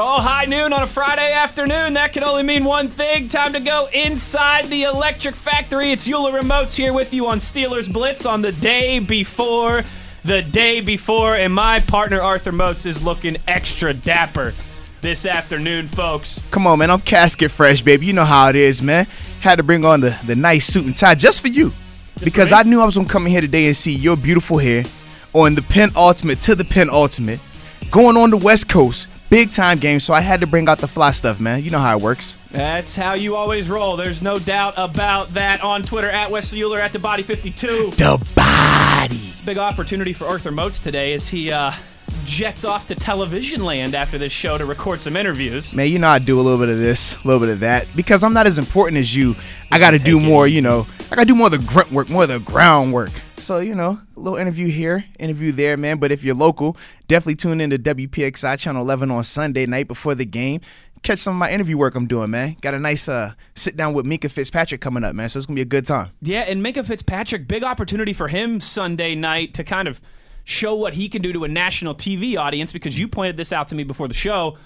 Oh, high noon on a Friday afternoon. That can only mean one thing. Time to go inside the electric factory. It's Uhler Remotes here with you on Steelers Blitz on the day before the day before. And my partner, Arthur Moats, is looking extra dapper this afternoon, folks. Come on, man. I'm casket fresh, baby. You know how it is, man. Had to bring on the, the nice suit and tie just for you. because me? I knew I was going to come in here today and see your beautiful hair on the penultimate to the penultimate. Going on the West Coast. Big time game, so I had to bring out the fly stuff, man. You know how it works. That's how you always roll. There's no doubt about that on Twitter at Wesley Uhler at the Body 52. The body. It's a big opportunity for Arthur Moats today as he uh, jets off to television land after this show to record some interviews. Man, you know I do a little bit of this, a little bit of that. Because I'm not as important as you, I got to do more, you know, I got to do more of the grunt work, more of the groundwork. So, you know, a little interview here, interview there, man. But if you're local, definitely tune in to WPXI Channel 11 on Sunday night before the game. Catch some of my interview work I'm doing, man. Got a nice uh, sit down with Minkah Fitzpatrick coming up, man. So it's going to be a good time. Yeah, and Minkah Fitzpatrick, big opportunity for him Sunday night to kind of show what he can do to a national TV audience because you pointed this out to me before the show.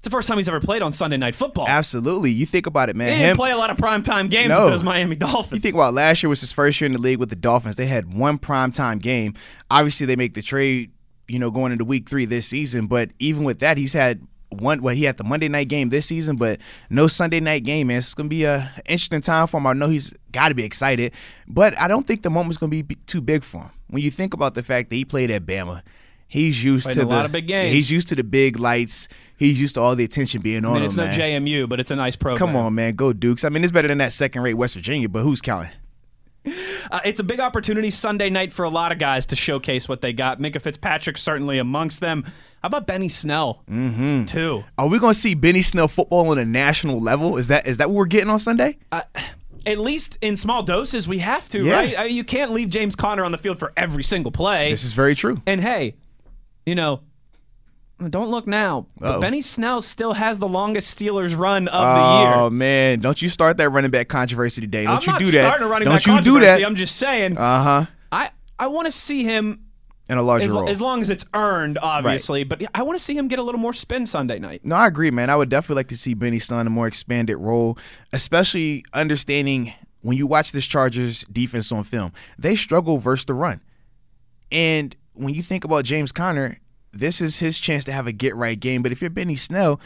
It's the first time he's ever played on Sunday Night Football. Absolutely. You think about it, man. He didn't Him- play a lot of primetime games No. with those Miami Dolphins. You think about last year was his first year in the league with the Dolphins. They had one primetime game. Obviously, they make the trade, you know, going into week three this season. But even with that, he's had one. Well, he had the Monday night game this season, but no Sunday night game. Man, it's gonna be a interesting time for him. I know he's got to be excited, but I don't think the moment's gonna be too big for him. When you think about the fact that he played at Bama, he's used Played to a the lot of big games. He's used to the big lights. He's used to all the attention being on I mean, him. it's no man. JMU, but it's a nice program. Come on, man, go Dukes. I mean, it's better than that second-rate West Virginia, but who's counting? Uh, it's a big opportunity Sunday night for a lot of guys to showcase what they got. Minkah Fitzpatrick certainly amongst them. How about Benny Snell? Mm-hmm. Too. Are we going to see Benny Snell football on a national level? Is that is that what we're getting on Sunday? At least in small doses, we have to, Yeah. right? I mean, you can't leave James Conner on the field for every single play. This is very true. And hey, you know, don't look now, but Uh-oh. Benny Snell still has the longest Steelers run of Oh the year. Oh man, don't you start that running back controversy today? Don't I'm you not do that? starting a running don't back you do that? I'm just saying, Uh huh. I I want to see him In a larger as, role. as long as it's earned, obviously. But I want to see him get a little more spin Sunday night. no, I agree, man. I would definitely like to see Benny Snell in a more expanded role, especially understanding when you watch this Chargers defense on film, they struggle versus the run. And when you think about James Conner, this is his chance to have a get right game. But if you're Benny Snell,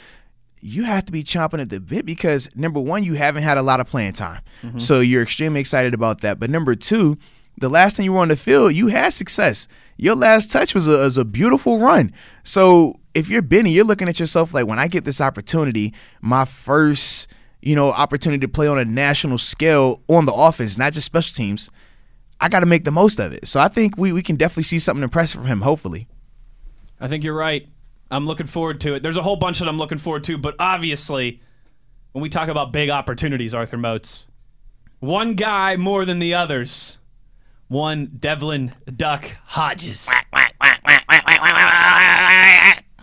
you have to be chomping at the bit because number one, you haven't had a lot of playing time. Mm-hmm. So you're extremely excited about that. But number two, the last time you were on the field, you had success. Your last touch was a, was a beautiful run. So if you're Benny, you're looking at yourself like, when I get this opportunity, my first, you know, opportunity to play on a national scale on the offense, not just special teams, I got to make the most of it. So I think we, we can definitely see something impressive from him, hopefully. I think you're right. I'm looking forward to it. There's a whole bunch that I'm looking forward to, but obviously, when we talk about big opportunities, Arthur Moats, one guy more than the others. One Devlin Duck Hodges.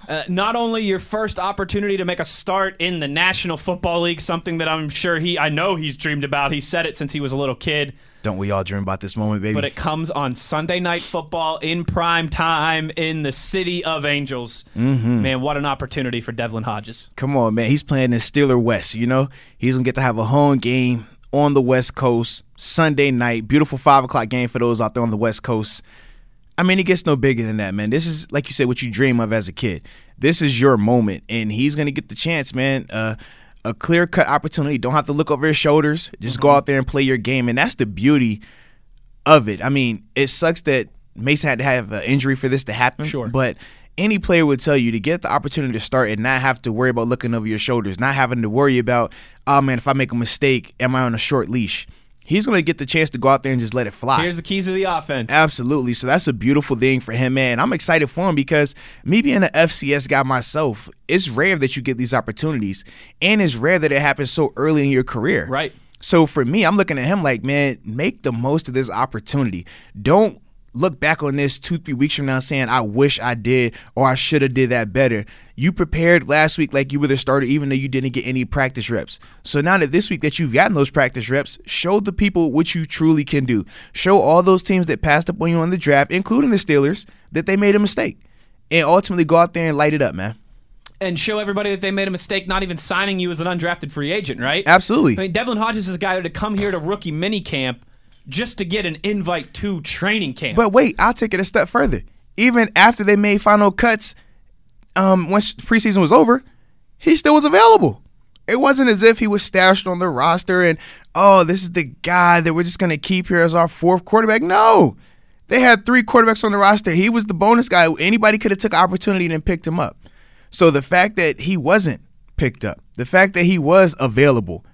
Uh, not only your first opportunity to make a start in the National Football League, something that I'm sure he, I know he's dreamed about. He said it since he was a little kid. Don't we all dream about this moment, baby? but it comes on Sunday Night Football in prime time in the City of Angels. Mm-hmm. Man, what an opportunity for Devlin Hodges. Come on, man. He's playing in Steeler West, you know? He's going to get to have a home game on the West Coast Sunday night. Beautiful 5 o'clock game for those out there on the West Coast. I mean, it gets no bigger than that, man. This is, like you said, what you dream of as a kid. This is your moment, and he's going to get the chance, man. Uh, a clear cut opportunity. Don't have to look over his shoulders. Just go mm-hmm. out there and play your game. And that's the beauty of it. I mean, it sucks that Mason had to have an injury for this to happen. Sure. But any player would tell you to get the opportunity to start and not have to worry about looking over your shoulders, not having to worry about, oh man, if I make a mistake, am I on a short leash? He's going to get the chance to go out there and just let it fly. Here's the keys of the offense. Absolutely. So that's a beautiful thing for him, man. I'm excited for him because me being an FCS guy myself, it's rare that you get these opportunities, and it's rare that it happens so early in your career. Right. So for me, I'm looking at him like, man, make the most of this opportunity. Don't look back on this two, three weeks from now saying, I wish I did or I should have did that better. You prepared last week like you were the starter, even though you didn't get any practice reps. So now that this week that you've gotten those practice reps, show the people what you truly can do. Show all those teams that passed up on you on the draft, including the Steelers, that they made a mistake. And ultimately go out there and light it up, man. And show everybody that they made a mistake not even signing you as an undrafted free agent, right? Absolutely. I mean, Devlin Hodges is a guy who had to come here to rookie minicamp just to get an invite to training camp. But wait, I'll take it a step further. Even after they made final cuts, um, once preseason was over, he still was available. It wasn't as if he was stashed on the roster and oh, this is the guy that we're just gonna keep here as our fourth quarterback. No. They had three quarterbacks on the roster. He was the bonus guy. Anybody could have took an opportunity and picked him up. So the fact that he wasn't picked up, the fact that he was available,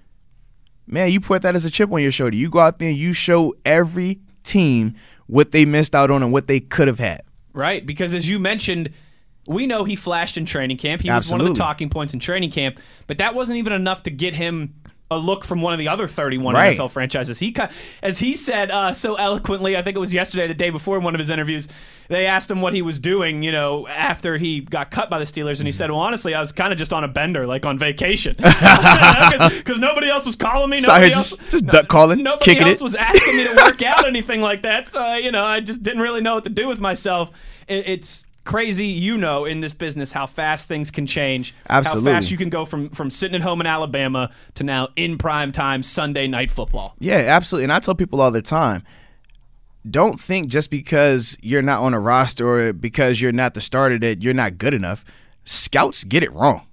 man, you put that as a chip on your shoulder. You go out there and you show every team what they missed out on and what they could have had. Right, because as you mentioned, we know he flashed in training camp. He was one of the talking points in training camp, but that wasn't even enough to get him a look from one of the other 31 Right. NFL franchises. He, as he said uh, so eloquently, I think it was yesterday, the day before, in one of his interviews. They asked him what he was doing, you know, after he got cut by the Steelers, and he said, "Well, honestly, I was kind of just on a bender, like on vacation, because nobody else was calling me. So I just- else, just duck calling, Nobody kicking else it. was asking me to work out anything like that. So you know, I just didn't really know what to do with myself. It, it's crazy, you know, in this business how fast things can change. Absolutely. How fast you can go from from sitting at home in Alabama to now in prime time Sunday night football. Yeah, absolutely. And I tell people all the time, don't think just because you're not on a roster or because you're not the starter that you're not good enough. Scouts get it wrong.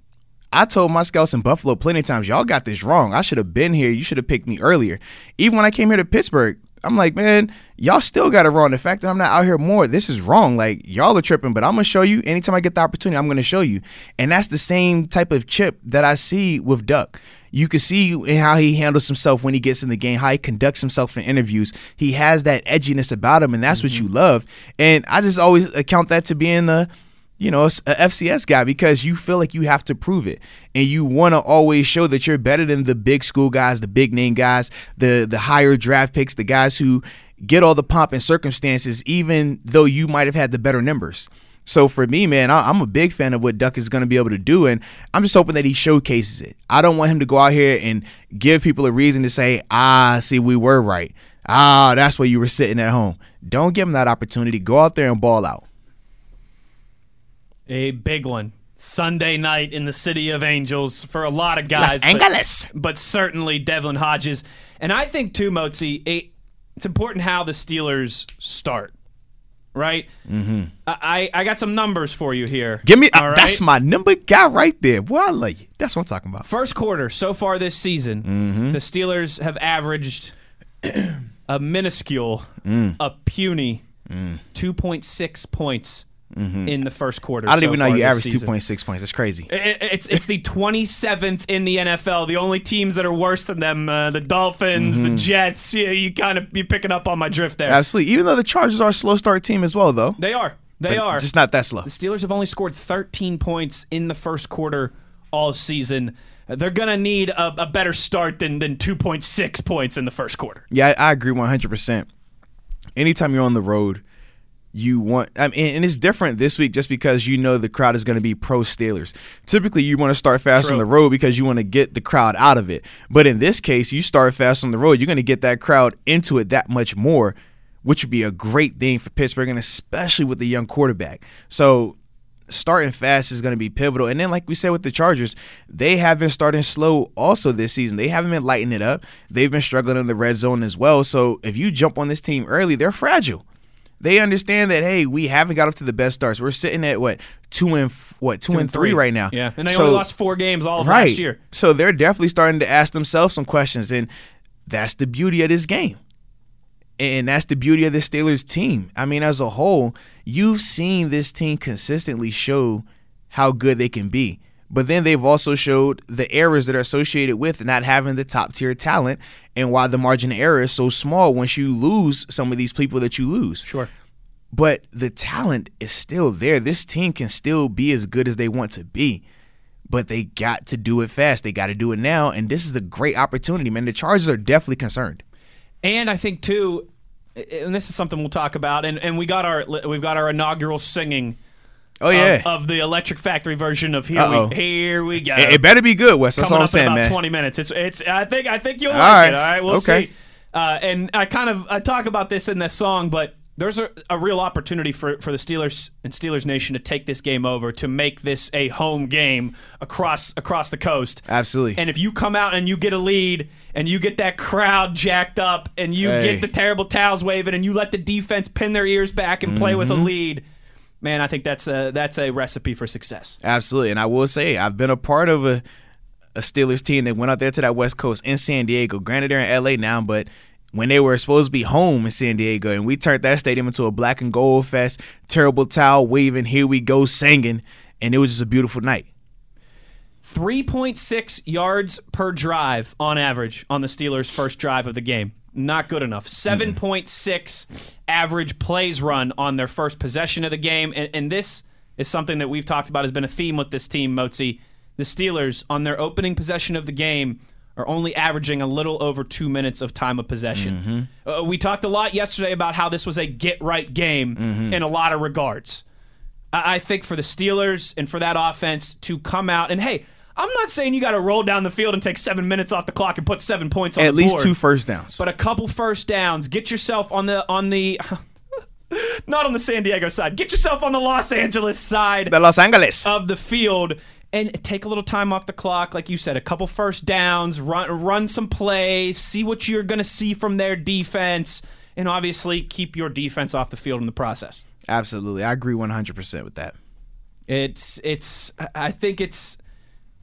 I told my scouts in Buffalo plenty of times, y'all got this wrong. I should have been here. You should have picked me earlier. Even when I came here to Pittsburgh, I'm like, man, y'all still got it wrong. The fact that I'm not out here more, this is wrong. Like, y'all are tripping, but I'm going to show you. Anytime I get the opportunity, I'm going to show you. And that's the same type of chip that I see with Duck. You can see in how he handles himself when he gets in the game, how he conducts himself in interviews. He has that edginess about him, and that's what mm-hmm. you love. And I just always account that to being the you know, a FCS guy because you feel like you have to prove it, and you want to always show that you're better than the big school guys, the big name guys, the the higher draft picks, the guys who get all the pomp and circumstances, even though you might have had the better numbers. So for me, man, I- I'm a big fan of what Duck is going to be able to do, and I'm just hoping that he showcases it. I don't want him to go out here and give people a reason to say, "Ah, see, we were right. Ah, that's why you were sitting at home." Don't give him that opportunity. Go out there and ball out. A big one. Sunday night in the City of Angels for a lot of guys. Los but- Angeles. But, certainly Devlin Hodges. And I think, too, Motzi, it, it's important how the Steelers start, right? Mm-hmm. I, I got some numbers for you here. Give me All uh, that's my number guy right there. Boy, I love you. That's what I'm talking about. First quarter so far this season, Mm-hmm. the Steelers have averaged a minuscule, Mm. a puny 2.6 points in the first quarter. I don't so even know you averaged 2.6 points. That's crazy. I- It's it's the 27th in the NFL. The only teams that are worse than them, uh, the Dolphins, Mm-hmm. the Jets. Yeah, you kind of you picking up on my drift there. Absolutely. Even though the Chargers are a slow start team as well, though. They are. They are. Just not that slow. The Steelers have only scored 13 points in the first quarter all season. They're gonna need a, a better start than than 2.6 points in the first quarter. Yeah, I, I agree 100%. Anytime you're on the road, you want, I mean, and it's different this week just because you know the crowd is going to be pro Steelers. Typically, you want to start fast on the road because you want to get the crowd out of it. But in this case, you start fast on the road, you're going to get that crowd into it that much more, which would be a great thing for Pittsburgh, and especially with the young quarterback. So, starting fast is going to be pivotal. And then, like we said with the Chargers, they have been starting slow also this season. They haven't been lighting it up. They've been struggling in the red zone as well. So if you jump on this team early, they're fragile. They understand that hey, we haven't got off to the best starts. We're sitting at what two and what two, and three, right now. Yeah, and they So- only lost four games all of right. last year. So they're definitely starting to ask themselves some questions, and that's the beauty of this game. And that's the beauty of the Steelers team. I mean, as a whole, you've seen this team consistently show how good they can be. But then they've also showed the errors that are associated with not having the top tier talent and why the margin of error is so small once you lose some of these people that you lose Sure. but the talent is still there. This team can still be as good as they want to be, but they got to do it fast. They got to do it now, and this is a great opportunity, man. The Chargers are definitely concerned. And I think too, and this is something we'll talk about, and, and we got our we've got our inaugural singing. Oh yeah, of, of the Electric Factory version of here Uh-oh. we here we go. it, it better be good, Wes. That's Coming all I'm saying, about man. Twenty minutes. It's it's. I think I think you'll All like right. it. All right, we'll Okay. see. Uh, and I kind of I talk about this in this song, but there's a, a real opportunity for, for the Steelers and Steelers Nation to take this game over to make this a home game across across the coast. Absolutely. And if you come out and you get a lead and you get that crowd jacked up and you Hey. get the terrible towels waving and you let the defense pin their ears back and play with a Mm-hmm. lead, man, I think that's a that's a recipe for success. Absolutely. And I will say, I've been a part of a, a Steelers team that went out there to that West Coast in San Diego. Granted, they're in LA now, but when they were supposed to be home in San Diego, and we turned that stadium into a black and gold fest, terrible towel waving, here we go singing, and it was just a beautiful night. 3.6 yards per drive on average on the Steelers' first drive of the game. Not good enough. 7.6 mm-hmm. average plays run on their first possession of the game. And, and this is something that we've talked about has been a theme with this team, Motzi. The Steelers, on their opening possession of the game, are only averaging a little over two minutes of time of possession. Mm-hmm. Uh, we talked a lot yesterday about how this was a get right game mm-hmm. in a lot of regards. I I think for the Steelers and for that offense to come out and hey, I'm not saying you got to roll down the field and take seven minutes off the clock and put seven points on At least board, two first downs. but a couple first downs. Get yourself on the on the. Not on the San Diego side. Get yourself on the Los Angeles side the Los Angeles. of the field and take a little time off the clock, like you said, a couple first downs, run run some plays, see what you're going to see from their defense, and obviously keep your defense off the field in the process. Absolutely. I agree 100% with that. It's it's I think it's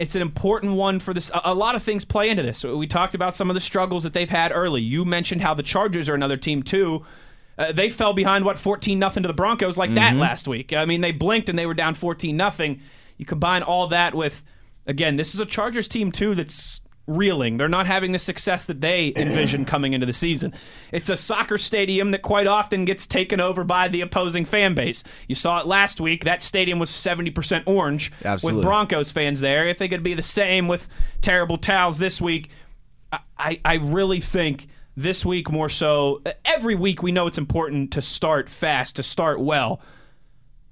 it's an important one for this. A, a lot of things play into this. We talked about some of the struggles that they've had early. You mentioned how the Chargers are another team too. Uh, they fell behind what 14 nothing to the Broncos like that last week. I mean, they blinked and they were down 14 nothing. You combine all that with again, this is a Chargers team too that's reeling. They're not having the success that they envisioned coming into the season. It's a soccer stadium that quite often gets taken over by the opposing fan base. You saw it last week. That stadium was 70% orange Absolutely. with Broncos fans there. I think it'd be the same with terrible towels this week. I, I, I really think this week more so. Every week we know it's important to start fast, to start well.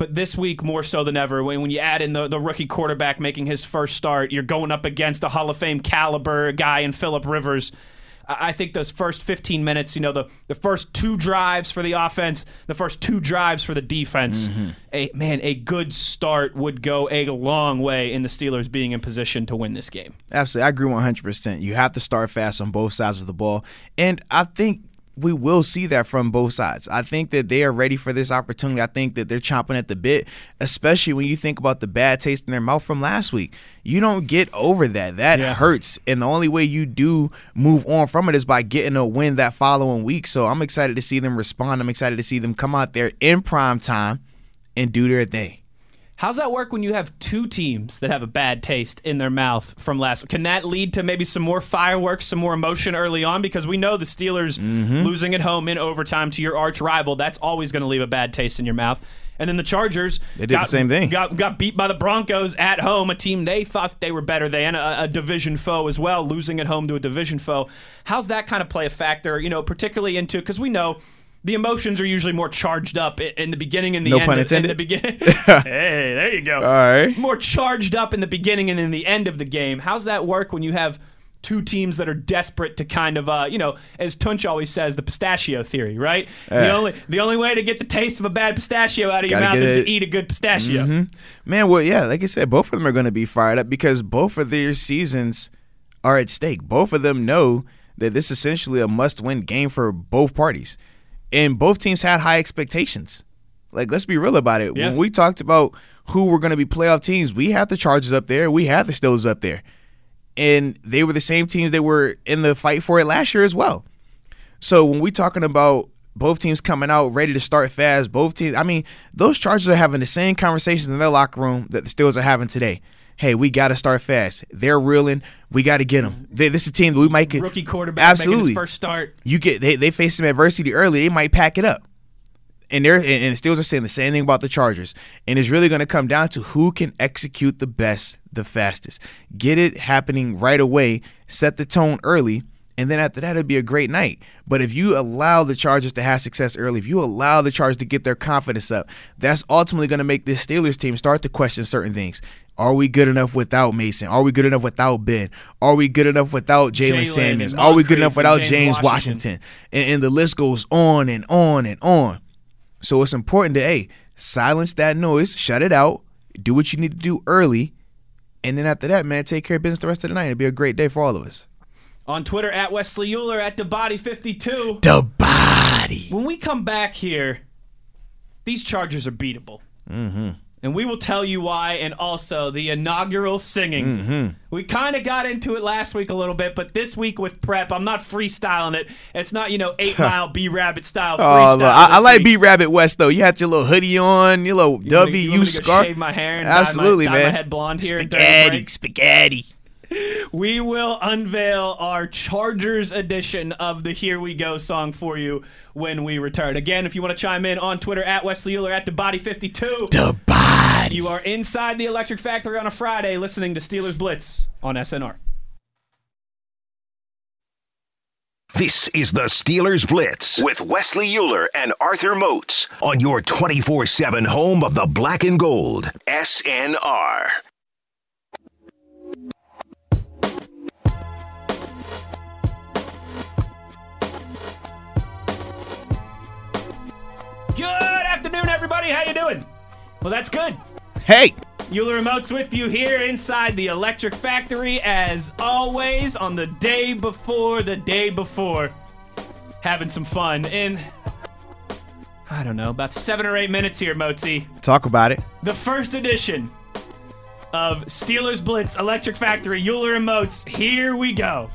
But this week more so than ever, when, when you add in the, the rookie quarterback making his first start, you're going up against a Hall of Fame caliber guy in Philip Rivers. I I think those first 15 minutes, you know, the, the first two drives for the offense, the first two drives for the defense, mm-hmm. a man, a good start would go a long way in the Steelers being in position to win this game. Absolutely. I agree 100%. You have to start fast on both sides of the ball. And I think we will see that from both sides. I think that they are ready for this opportunity. I think that they're chomping at the bit, especially when you think about the bad taste in their mouth from last week. You don't get over that. That Yeah. hurts. And the only way you do move on from it is by getting a win that following week. So I'm excited to see them respond. I'm excited to see them come out there in prime time and do their thing. How's that work when you have two teams that have a bad taste in their mouth from last? Can that lead to maybe some more fireworks, some more emotion early on? Because we know the Steelers mm-hmm. losing at home in overtime to your arch rival, that's always going to leave a bad taste in your mouth. And then the Chargers They did the same thing. Got got beat by the Broncos at home, a team they thought they were better than, a, a division foe as well, losing at home to a division foe. How's that kind of play a factor? You know, particularly into because we know. The emotions are usually more charged up in the beginning and the No end. pun of- in intended. the beginning. hey, there you go. All right. More charged up in the beginning and in the end of the game. How's that work when you have two teams that are desperate to kind of, uh, you know, as Tunch always says, the pistachio theory, right? The only the only way to get the taste of a bad pistachio out of your mouth is it- Mm-hmm. to eat a good pistachio. Man, well, yeah, like I said, both of them are going to be fired up because both of their seasons are at stake. Both of them know that this is essentially a must-win game for both parties, and both teams had high expectations. Like, let's be real about it. Yeah. When we talked about who were going to be playoff teams, we had the Chargers up there, we had the Steelers up there, and they were the same teams that were in the fight for it last year as well. So when we talking about both teams coming out ready to start fast, both teams, I mean, those Chargers are having the same conversations in their locker room that the Steelers are having today. Hey, we got to start fast. They're reeling. We got to get them. They, this is a team that we might get. Rookie quarterback Absolutely. his first start. You get they, they face some adversity early. They might pack it up. And they're and, and the Steelers are saying the same thing about the Chargers. And it's really going to come down to who can execute the best, the fastest. Get it happening right away. Set the tone early. And then after that, it'd be a great night. But if you allow the Chargers to have success early, if you allow the Chargers to get their confidence up, that's ultimately going to make this Steelers team start to question certain things. Are we good enough without Mason? Are we good enough without Ben? Are we good enough without Jaylen Samuels? Are we good enough without James, James Washington? Washington? And, and the list goes on and on and on. So it's important to, hey, silence that noise, shut it out, do what you need to do early, and then after that, man, take care of business the rest of the night. It'll be a great day for all of us. On Twitter at Wesley Uhler at the body 52. The body. When we come back here, these Chargers are beatable. Mm-hmm and we will tell you why, and also the inaugural singing. Mm-hmm. We kind of got into it last week a little bit, but this week with prep, I'm not freestyling it. It's not, you know, eight mile B Rabbit style oh, freestyle. I, I, like B Rabbit West though. You had your little hoodie on, your little you WU scarf. Shave my hair, and absolutely, dye my, man. Dye my head blonde here. Spaghetti, spaghetti we will unveil our Chargers edition of the Here We Go song for you when we return. Again, if you want to chime in on Twitter at Wesley Uhler at the Body 52. The Body. You are inside the Electric Factory on a Friday listening to Steelers Blitz on SNR. This is the Steelers Blitz with Wesley Uhler and Arthur Moats on your 24 7 home of the black and gold, SNR. Good afternoon, everybody. How you doing? Well, that's good. Hey. Uhler Remote's with you here inside the Electric Factory, as always, on the day before the day before. Having some fun. In, I don't know, about seven or eight minutes here, Mozi. Talk about it. The first edition of Steelers Blitz Electric Factory, Uhler and Moats. Here we go.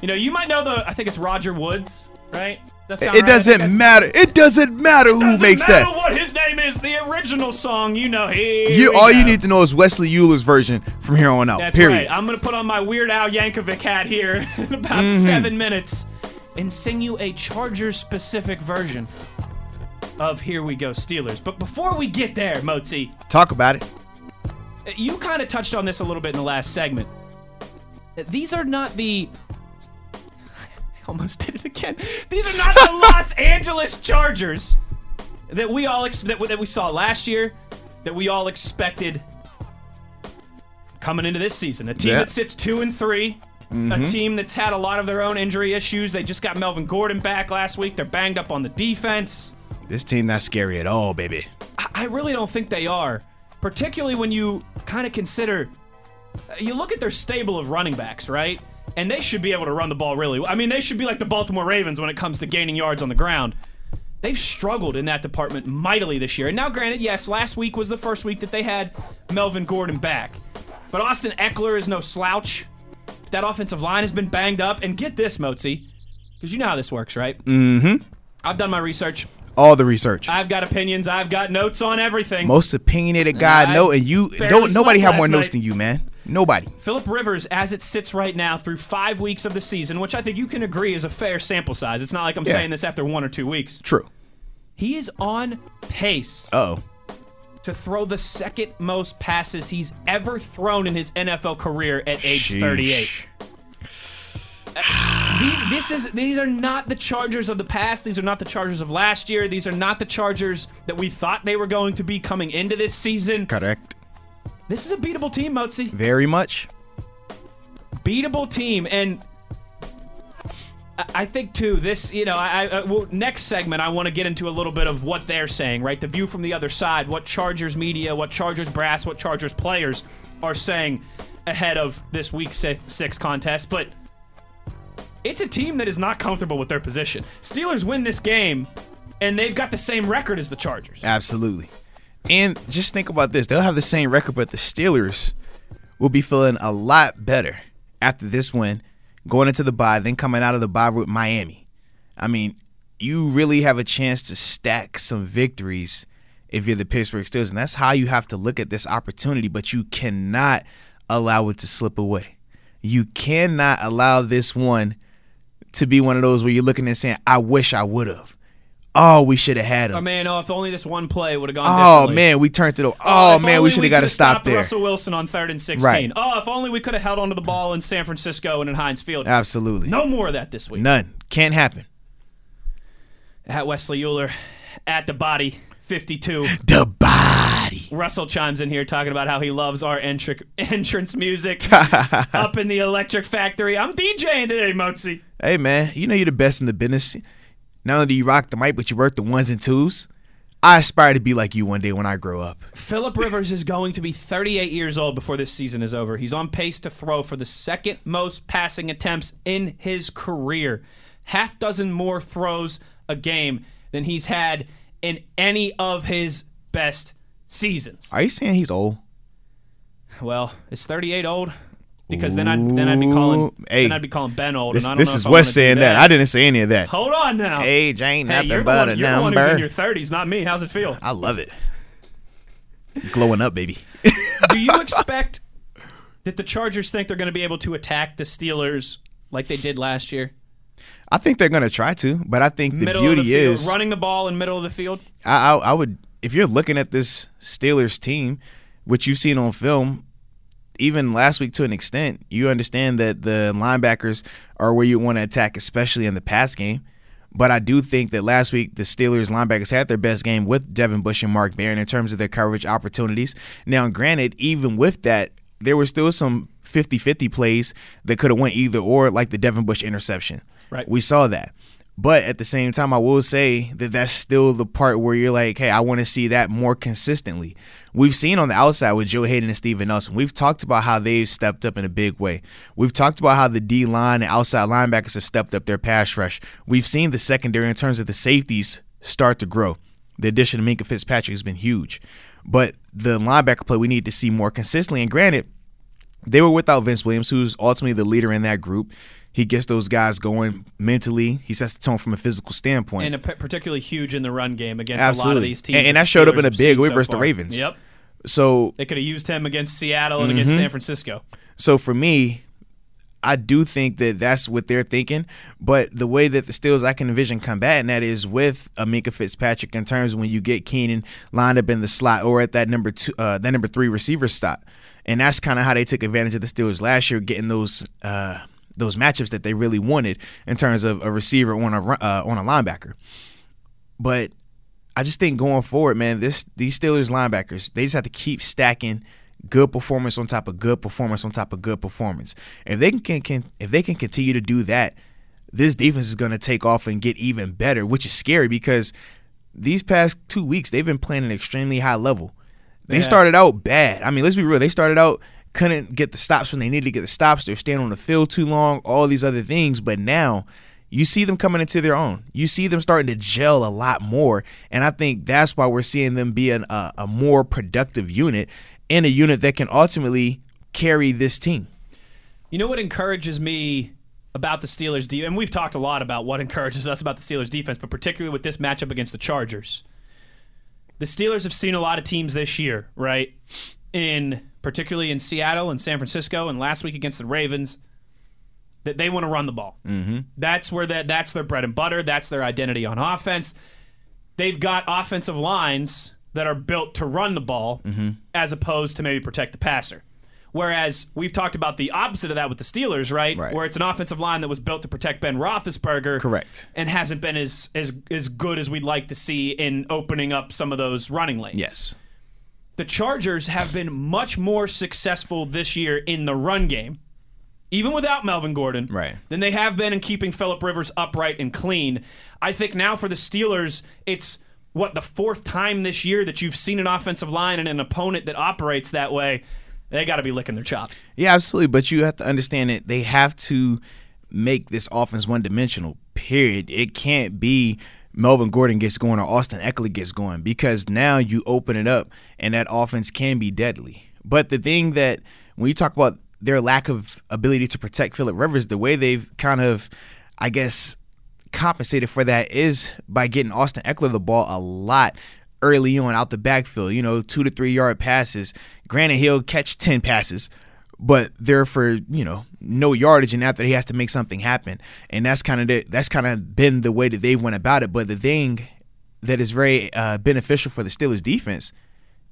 You know, you might know the, I think it's Roger Woods, right? It right? doesn't matter. It doesn't matter who doesn't makes matter that. What his name is, the original song, you know. Here you all go. you need to know is Wesley Uhler's version from here on out. That's period. right. I'm gonna put on my Weird Al Yankovic hat here in about mm-hmm. seven minutes and sing you a Chargers specific version of Here We Go Steelers. But before we get there, Mozi, talk about it. You kind of touched on this a little bit in the last segment. These are not the almost did it again. These are not the Los Angeles Chargers that we all ex- that, that we saw last year, that we all expected coming into this season. A team yeah. that sits two and 3 mm-hmm. a team that's had a lot of their own injury issues. They just got Melvin Gordon back last week. They're banged up on the defense. This team not scary at all, baby. I, I really don't think they are, particularly when you kind of consider. You look at their stable of running backs, right? And they should be able to run the ball really well. I mean, they should be like the Baltimore Ravens when it comes to gaining yards on the ground. They've struggled in that department mightily this year. And now, granted, yes, last week was the first week that they had Melvin Gordon back. But Austin Ekeler is no slouch. That offensive line has been banged up. And get this, Mozi, because you know how this works, right? Mm-hmm. I've done my research. All the research. I've got opinions. I've got notes on everything. Most opinionated guy, no, and you don't. Nobody have more notes night. than you, man. Nobody. Philip Rivers, as it sits right now, through five weeks of the season, which I think you can agree is a fair sample size. It's not like I'm yeah. saying this after one or two weeks. True. He is on pace. Oh. To throw the second most passes he's ever thrown in his NFL career at age Sheesh. 38. Uh, this is these are not the Chargers of the past. These are not the Chargers of last year. These are not the Chargers that we thought they were going to be coming into this season. Correct. This is a beatable team, Mozi. Very much. Beatable team, and I think too. This, you know, I, I uh, well, next segment I want to get into a little bit of what they're saying, right? The view from the other side, what Chargers media, what Chargers brass, what Chargers players are saying ahead of this Week six contest, but. It's a team that is not comfortable with their position. Steelers win this game, and they've got the same record as the Chargers. Absolutely. And just think about this: they'll have the same record, but the Steelers will be feeling a lot better after this win, going into the bye, then coming out of the bye with Miami. I mean, you really have a chance to stack some victories if you're the Pittsburgh Steelers, and that's how you have to look at this opportunity. But you cannot allow it to slip away. You cannot allow this one to be one of those where you're looking and saying, "I wish I would have." Oh, we should have had oh, him. Oh man, oh, if only this one play would have gone. oh man, we turned it over. Oh, if oh, man, we should have got to stop there. Russell Wilson on third and sixteen. Right. Oh, if only we could have held onto the ball in San Francisco and in Heinz Field. Absolutely. No more of that this week. None. Can't happen. At Wesley Uhler, at the body, fifty-two. The body. Russell chimes in here talking about how he loves our entr- entrance music up in the Electric Factory. I'm DJing today, Mozi. Hey man, you know you're the best in the business. Not only do you rock the mic, but you work the ones and twos. I aspire to be like you one day when I grow up. Philip Rivers is going to be 38 years old before this season is over. He's on pace to throw for the second most passing attempts in his career. Half dozen more throws a game than he's had in any of his best seasons. Are you saying he's old? Well, is 38 old? Because then I'd then I'd be calling hey, then I'd be calling Ben old. This, and I don't this know is Wes saying that. I didn't say any of that. Hold on now. Age ain't Hey, nothing you're the but one, a you're the one number. who's in your 30s, not me. How's it feel? I love it. Glowing up, baby. Do you expect that the Chargers think they're going to be able to attack the Steelers like they did last year? I think they're gonna try to, but I think the middle of beauty the field, is running the ball in middle of the field. I, I I would if you're looking at this Steelers team, which you've seen on film, even last week to an extent, you understand that the linebackers are where you want to attack, especially in the pass game. But I do think that last week the Steelers linebackers had their best game with Devin Bush and Mark Barron in terms of their coverage opportunities. Now, granted, even with that, there were still some 50-50 plays that could have went either or, like the Devin Bush interception. Right. We saw that. But at the same time, I will say that that's still the part where you're like, hey, I want to see that more consistently. We've seen on the outside with Joe Haden and Steven Nelson, we've talked about how they've stepped up in a big way. We've talked about how the D line and outside linebackers have stepped up their pass rush. We've seen the secondary in terms of the safeties start to grow. The addition of Minkah Fitzpatrick has been huge. But the linebacker play we need to see more consistently. And granted, they were without Vince Williams, who's ultimately the leader in that group. He gets those guys going mentally. He sets the tone from a physical standpoint. And a p- particularly huge in the run game against a lot of these teams. And- and that showed up in a big way so versus the. Ravens. Yep. so They could have used him against Seattle and Mm-hmm. against San Francisco. So for me, I do think that that's what they're thinking. But the way that the Steelers I can envision combating that is with a Minkah Fitzpatrick in terms of when you get Keenan lined up in the slot or at that number two, uh, that number three receiver spot, and that's kind of how they took advantage of the Steelers last year, getting those. Uh, those matchups that they really wanted in terms of a receiver on a uh, on a linebacker, but I just think going forward, man, this these Steelers linebackers, they just have to keep stacking good performance on top of good performance on top of good performance. If they can, can if they can continue to do that, this defense is going to take off and get even better, which is scary because these past 2 weeks they've been playing an extremely high level. They Yeah. started out bad. I mean, let's be real. They started out couldn't get the stops when they needed to get the stops. They're staying on the field too long, all these other things, but now you see them coming into their own. You see them starting to gel a lot more, and I think that's why we're seeing them be an, a, a more productive unit and a unit that can ultimately carry this team. You know what encourages me about the Steelers defense, and we've talked a lot about what encourages us about the Steelers defense, but particularly with this matchup against the Chargers. The Steelers have seen a lot of teams this year, right? In particularly in Seattle and San Francisco, and last week against the Ravens, that they want to run the ball. Mm-hmm. That's where that that's their bread and butter. That's their identity on offense. They've got offensive lines that are built to run the ball, as opposed to maybe protect the passer. Whereas we've talked about the opposite of that with the Steelers, right? Right. Where it's an offensive line that was built to protect Ben Roethlisberger, Correct. and hasn't been as as as good as we'd like to see in opening up some of those running lanes. Yes. The Chargers have been much more successful this year in the run game, even without Melvin Gordon, Right. than they have been in keeping Philip Rivers upright and clean. I think now for the Steelers, it's what the fourth time this year that you've seen an offensive line and an opponent that operates that way. They got to be licking their chops. Yeah, absolutely. But you have to understand that they have to make this offense one dimensional, period. It can't be Melvin Gordon gets going or Austin Ekeler gets going because now you open it up and that offense can be deadly. But the thing that when you talk about their lack of ability to protect Philip Rivers, the way they've kind of, I guess, compensated for that is by getting Austin Ekeler the ball a lot early on out the backfield. You know, two to three yard passes. Granted, he'll catch ten passes, but they're for you know no yardage, and after he has to make something happen, and that's kind of that's kind of been the way that they've went about it. But the thing that is very uh, beneficial for the Steelers defense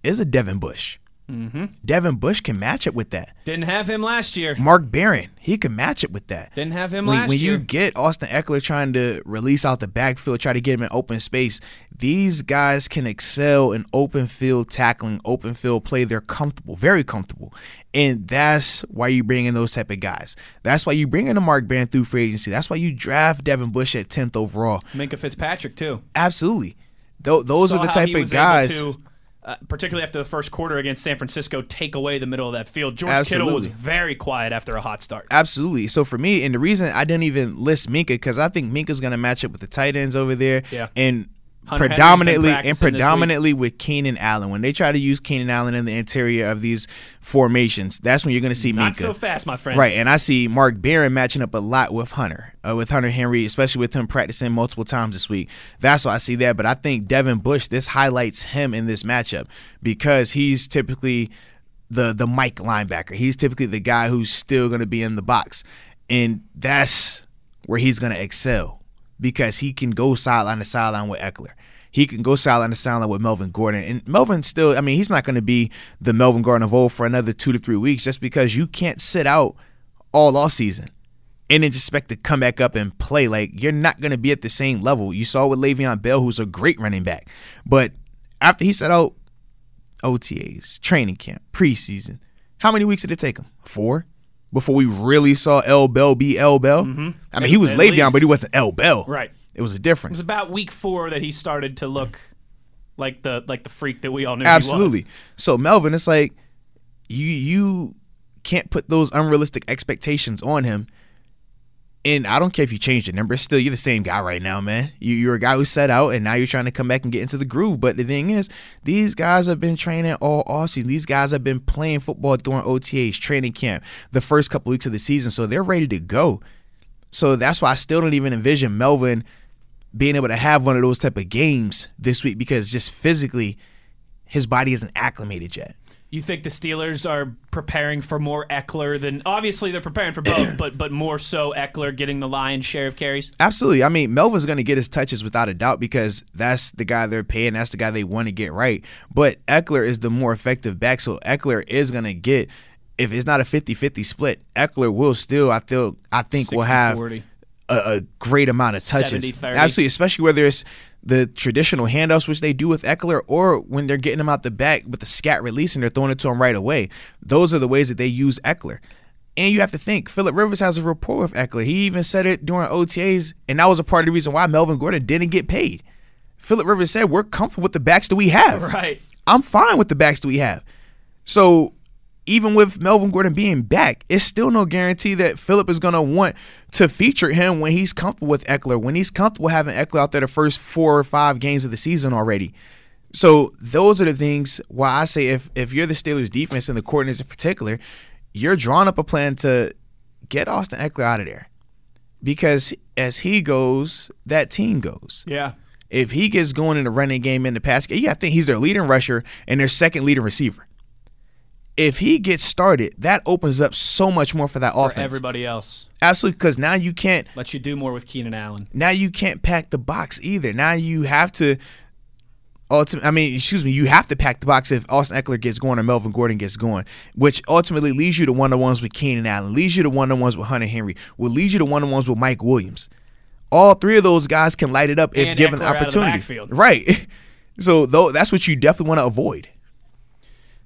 is a Devin Bush. Mm-hmm. Devin Bush can match it with that. Didn't have him last year. Mark Barron, he can match it with that. Didn't have him when, last when year. When you get Austin Ekeler trying to release out the backfield, try to get him in open space, these guys can excel in open field tackling, open field play. They're comfortable, very comfortable. And that's why you bring in those type of guys. That's why you bring in a Mark Barron through free agency. That's why you draft Devin Bush at 10th overall. Minkah Fitzpatrick too. Absolutely. Th- those Saw are the type of guys. Uh, particularly after the first quarter against San Francisco, take away the middle of that field. George Kittle was very quiet after a hot start. Absolutely. So for me, and the reason I didn't even list Minkah because I think Minkah's going to match up with the tight ends over there. Yeah. And Hunter Henry's been predominantly and practicing this week. predominantly with Keenan Allen. When they try to use Keenan Allen in the interior of these formations, that's when you're going to see Not Minkah. so fast, my friend. Right, and I see Mark Barron matching up a lot with Hunter, uh, with Hunter Henry, especially with him practicing multiple times this week. That's why I see that. But I think Devin Bush, this highlights him in this matchup because he's typically the the Mike linebacker. He's typically the guy who's still going to be in the box, and that's where he's going to excel because he can go sideline to sideline with Ekeler. He can go sideline to sideline with Melvin Gordon. And Melvin still, I mean, he's not going to be the Melvin Gordon of old for another two to three weeks just because you can't sit out all off season and then just expect to come back up and play. Like you're not going to be at the same level. You saw with Le'Veon Bell, who's a great running back, but after he set out OTAs, training camp, preseason, how many weeks did it take him? Four before we really saw L Bell be L Bell. Mm-hmm. I mean, he was At Le'Veon, but he wasn't L Bell. Right. It was a difference. It was about week four that he started to look like the like the freak that we all knew. Absolutely. He was. So Melvin, it's like you you can't put those unrealistic expectations on him. And I don't care if you change the number, still you're the same guy right now, man. You, you're a guy who set out, and now you're trying to come back and get into the groove. But the thing is, these guys have been training all offseason. These guys have been playing football during OTAs, training camp, the first couple weeks of the season, so they're ready to go. So that's why I still don't even envision Melvin being able to have one of those type of games this week because just physically, his body isn't acclimated yet. You think the Steelers are preparing for more Ekeler than obviously they're preparing for both, but but more so Ekeler getting the lion's share of carries? Absolutely. I mean, Melvin's going to get his touches without a doubt because that's the guy they're paying. That's the guy they want to get right. But Ekeler is the more effective back. So Ekeler is going to get, if it's not a 50 50 split, Ekeler will still, I feel, I think, will have 60-40. A, a great amount of touches. 70-30. Absolutely, especially whether it's the traditional handoffs, which they do with Ekeler, or when they're getting him out the back with the scat release and they're throwing it to him right away. Those are the ways that they use Ekeler. And you have to think, Philip Rivers has a rapport with Ekeler. He even said it during OTAs, and that was a part of the reason why Melvin Gordon didn't get paid. Philip Rivers said, We're comfortable with the backs that we have. Right. I'm fine with the backs that we have. So even with Melvin Gordon being back, it's still no guarantee that Philip is going to want to feature him when he's comfortable with Ekeler, when he's comfortable having Ekeler out there the first four or five games of the season already. So those are the things why I say if if you're the Steelers defense and the coordinators in particular, you're drawing up a plan to get Austin Ekeler out of there. Because as he goes, that team goes Yeah. if he gets going in the running game in the pass game, yeah, I think he's their leading rusher and their second leading receiver. If he gets started, that opens up so much more for that offense. For offense. everybody else. Absolutely, because now you can't Let you do more with Keenan Allen. now you can't pack the box either. Now you have to Ultimately, I mean, excuse me, you have to pack the box if Austin Ekeler gets going or Melvin Gordon gets going, which ultimately leads you to one on ones with Keenan Allen, leads you to one on ones with Hunter Henry, will lead you to one on ones with Mike Williams. All three of those guys can light it up if And given Ekeler the of the opportunity. Right. So though that's what you definitely want to avoid.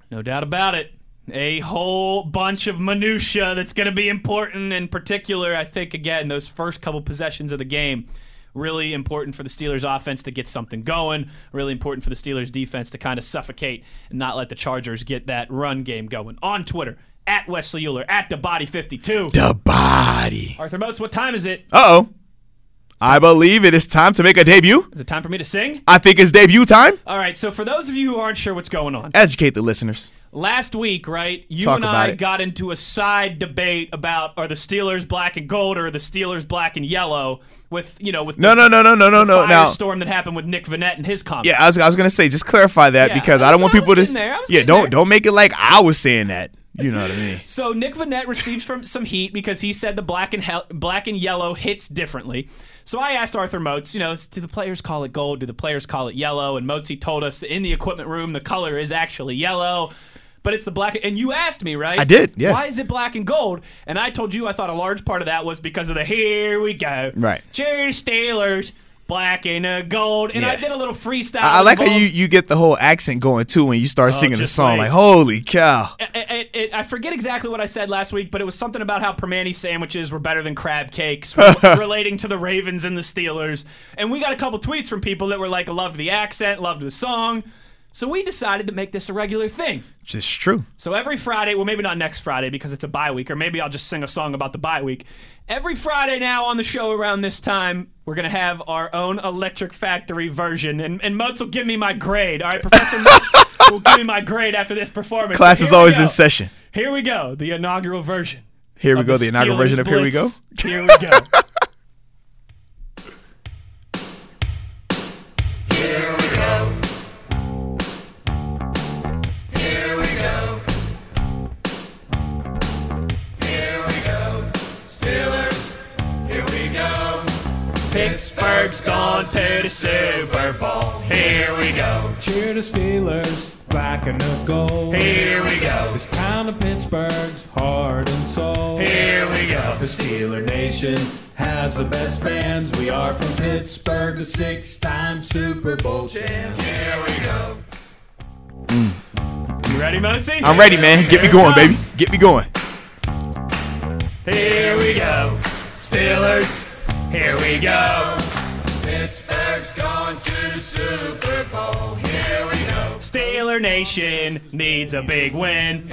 No doubt about it. A whole bunch of minutia that's going to be important. In particular, I think again those first couple possessions of the game really important for the Steelers offense to get something going. Really important for the Steelers defense to kind of suffocate and not let the Chargers get that run game going. On Twitter at Wesley Uhler at the Body 52. The body. Arthur Moats, what time is it? Uh oh. I believe it is time to make a debut. Is it time for me to sing? I think it's debut time. All right. So for those of you who aren't sure what's going on, Educate the listeners. Last week, right, you Talk and I it. got into a side debate about are the Steelers black and gold or are the Steelers black and yellow with, you know, with No, the, no, no, no, no, no, no. Now, firestorm that happened with Nick Vannett and his comment. yeah, I was, I was gonna say just clarify that Yeah, because I don't want I was people to. there, I was Yeah, don't there. don't make it like I was saying that. You know what I mean? So Nick Vannett receives from some heat because he said the black and hel- black and yellow hits differently. So I asked Arthur Moats, you know, do the players call it gold? Do the players call it yellow? And Moatsy told us in the equipment room the color is actually yellow. But it's the black, and you asked me, right? I did, yeah. Why is it black and gold? And I told you I thought a large part of that was because of the here we go, Right. Jerry Steelers, black and uh, gold, and I did a little freestyle. I, I like how you, you get the whole accent going too when you start singing the song. wait. Like, holy cow. it, it, it, I forget exactly what I said last week, but it was something about how Primanti sandwiches were better than crab cakes, re- relating to the Ravens and the Steelers. And we got a couple tweets from people that were like, loved the accent, loved the song. So we decided to make this a regular thing. Just true. So every Friday, well, maybe not next Friday because it's a bye week, or maybe I'll just sing a song about the bye week. Every Friday now on the show around this time, we're going to have our own Electric Factory version. And, and Moats will give me my grade. All right, Professor Moats will give me my grade after this performance. Class So is always in session. Here we go, the inaugural version. Here we go, the inaugural version of Here We Go. Here we go. Pittsburgh's gone to the Super Bowl. Here we go. Cheer the Steelers, back in the goal. Here we go. This town of Pittsburgh's heart and soul. Here we go. The Steeler Nation has the best fans. We are from Pittsburgh, the six-time Super Bowl champ. Here we go. Mm. You ready, Mosey? I'm ready, man. Get me Here it going, baby. Get me going. Here we go. Steelers. Here we go. Pittsburgh's gone to the Super Bowl. Here we go. Steeler Nation needs a big win.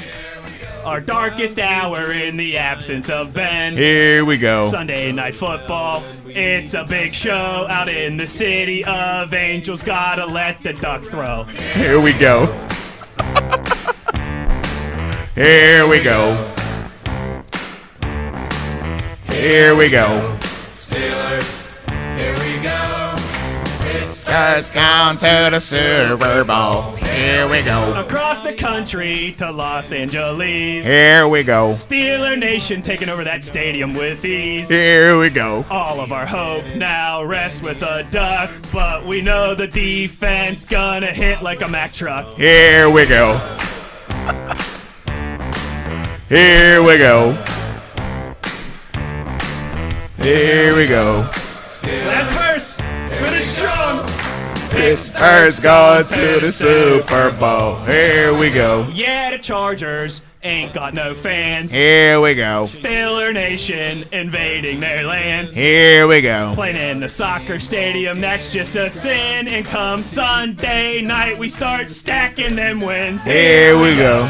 Our darkest hour in the absence of Ben. Here we go. Sunday night football. It's a big show out in the city of angels. Gotta let the duck throw. Here we go. Here we go. Here we go. Steelers, here we go. Pittsburgh's gone to the Super Bowl. Here we go. Across the country to Los Angeles. Here we go. Steeler Nation taking over that stadium with ease. Here we go. All of our hope now rests with a duck, but we know the defense gonna hit like a Mack truck. Here we go. Here we go. Here we go. Last verse, finish strong. Pittsburgh's gone to the Super Bowl. Here we go. Yeah, the Chargers ain't got no fans. Here we go. Steeler Nation invading their land. Here we go. Playing in the soccer stadium, that's just a sin. And come Sunday night, we start stacking them wins. Here we go.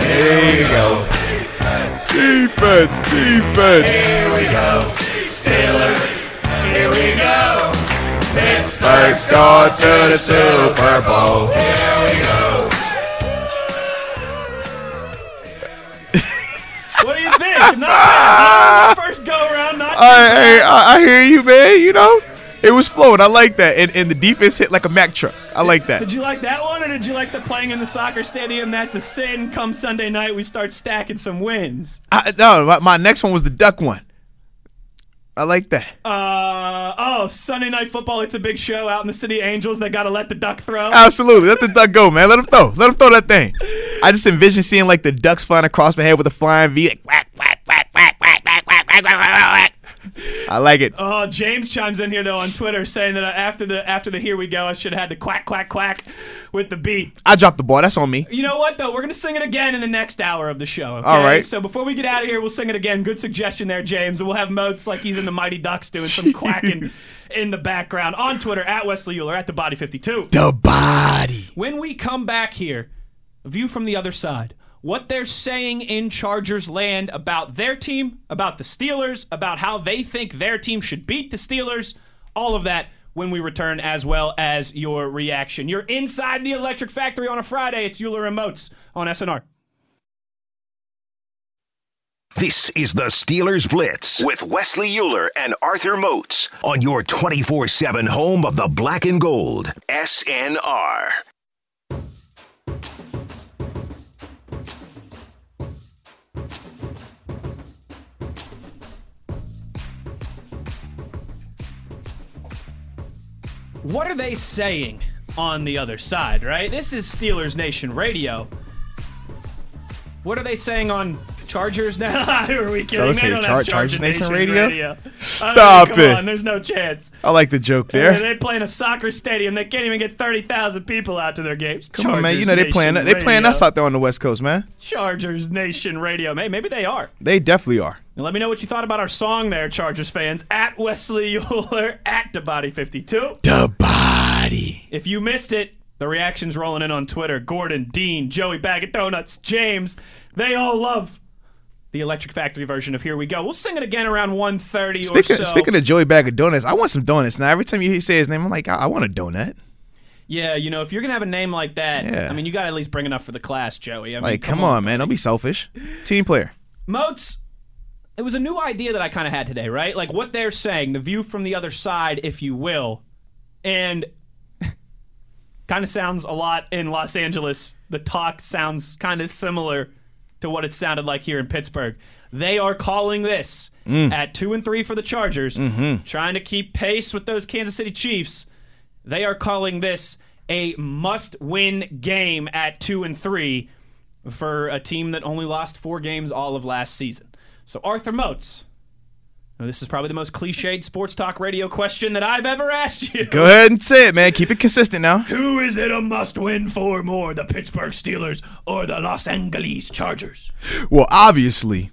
Here we go. Defense, defense. Here we go. Steelers, here we go. Pittsburgh's gone to the Super Bowl. Here we go. what do you think? Not bad. huh? First go around, not too I, hey, I, I hear you, man. You know, it was flowing. I like that, and and the defense hit like a Mack truck. I like that. Did you like that one, or did you like the playing in the soccer stadium? That's a sin. Come Sunday night, we start stacking some wins. I, no, my, my next one was the duck one. I like that. Uh oh, Sunday night football. It's a big show out in the city. Angels. They got to let the duck throw. Absolutely. Let the duck go, man. Let him throw. Let him throw that thing. I just envision seeing like the ducks flying across my head with a flying V. Like, whack, whack, whack, whack, whack, whack, whack, whack, whack, whack, whack. I like it. Oh, James chimes in here though on Twitter saying that uh, after the after the here we go, I should have had to quack quack quack with the beat. I dropped the ball. That's on me. You know what though? We're gonna sing it again in the next hour of the show. Okay? All right. So before we get out of here, we'll sing it again. Good suggestion there, James. And we'll have Moats like he's in the Mighty Ducks doing some quacking in the background on Twitter at Wesley Uhler at the Body Fifty Two. The body. When we come back here, view from the other side. What they're saying in Chargers land about their team, about the Steelers, about how they think their team should beat the Steelers, all of that when we return, as well as your reaction. You're inside the Electric Factory on a Friday. It's Uhler and on SNR. This is the Steelers Blitz with Wesley Uhler and Arthur Moats on your 24 7 home of the black and gold, SNR. What are they saying on the other side, right? This is Steelers Nation Radio. What are they saying on Chargers now? Who are we kidding? was They don't Char- have Chargers Chargers Nation Nation Radio? I mean, Stop come it. On, there's no chance. I like the joke there. they play in a soccer stadium. They can't even get thirty thousand people out to their games. Come on, man. You Chargers know they playing they playing us out there on the West Coast, man. Chargers Nation Radio. Hey, maybe they are. They definitely are. And let me know what you thought about our song there, Chargers fans. At Wesley Uhler, at DeBody52. The body. If you missed it, the reactions rolling in on Twitter. Gordon, Dean, Joey Bag of Donuts, James, they all love the Electric Factory version of Here We Go. We'll sing it again around 1.30 or Speaking, so. speaking of Joey Bag of Donuts, I want some donuts. Now, every time you say his name, I'm like, I, I want a donut. yeah, you know, if you're going to have a name like that, Yeah. I mean, you got to at least bring enough for the class, Joey. I mean, Like, come, on, man. Don't be selfish. Team player. Moats, it was a new idea that I kind of had today, right? Like what they're saying, the view from the other side, if you will. And kind of sounds a lot in Los Angeles. The talk sounds kind of similar to what it sounded like here in Pittsburgh. They are calling this mm. at two and three for the Chargers, mm-hmm. trying to keep pace with those Kansas City Chiefs. They are calling this a must-win game at two and three for a team that only lost four games all of last season. So Arthur Moats. Now, This is probably the most cliched sports talk radio question that I've ever asked you. Go ahead and say it, man. Keep it consistent now. Who is it a must win for more, the Pittsburgh Steelers or the Los Angeles Chargers? Well, obviously,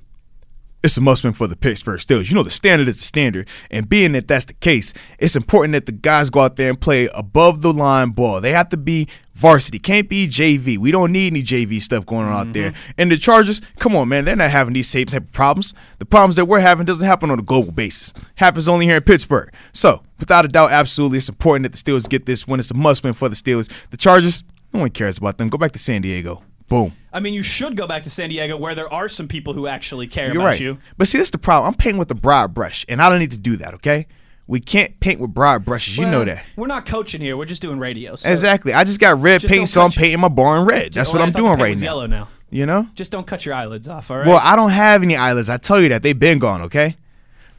it's a must win for the Pittsburgh Steelers. You know, the standard is the standard. And being that that's the case, it's important that the guys go out there and play above the line ball. They have to be varsity. Can't be JV. We don't need any JV stuff going on out mm-hmm. there. And the Chargers, come on, man. They're not having these same type of problems. The problems that we're having doesn't happen on a global basis. happens only here in Pittsburgh. So, without a doubt, absolutely, it's important that the Steelers get this win. It's a must win for the Steelers. The Chargers, no one cares about them. Go back to San Diego. Boom. I mean, you should go back to San Diego where there are some people who actually care You're about right. you. But see, that's the problem. I'm painting with a broad brush, and I don't need to do that, okay? We can't paint with broad brushes. You know that. We're not coaching here. We're just doing radio. So Exactly. I just got red Just paint, so I'm painting my bar in red. That's Oh, what I'm doing right was now. Yellow now. You know? Just don't cut your eyelids off, all right? Well, I don't have any eyelids. I tell you that. They've been gone, okay?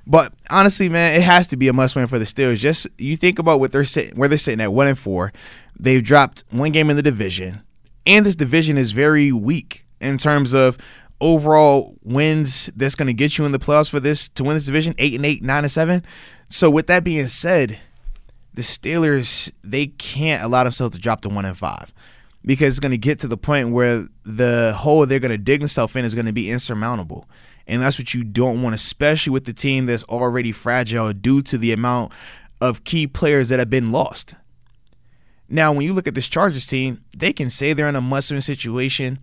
But honestly, man, it has to be a must win for the Steelers. Just you think about what they're sitting where they're sitting at one and four. They've dropped one game in the division. And this division is very weak in terms of overall wins that's gonna get you in the playoffs for this to win this division, eight and eight, nine and seven. So with that being said, the Steelers they can't allow themselves to drop to one and five because it's going to get to the point where the hole they're going to dig themselves in is going to be insurmountable, and that's what you don't want, especially with the team that's already fragile due to the amount of key players that have been lost. Now, when you look at this Chargers team, they can say they're in a must-win situation,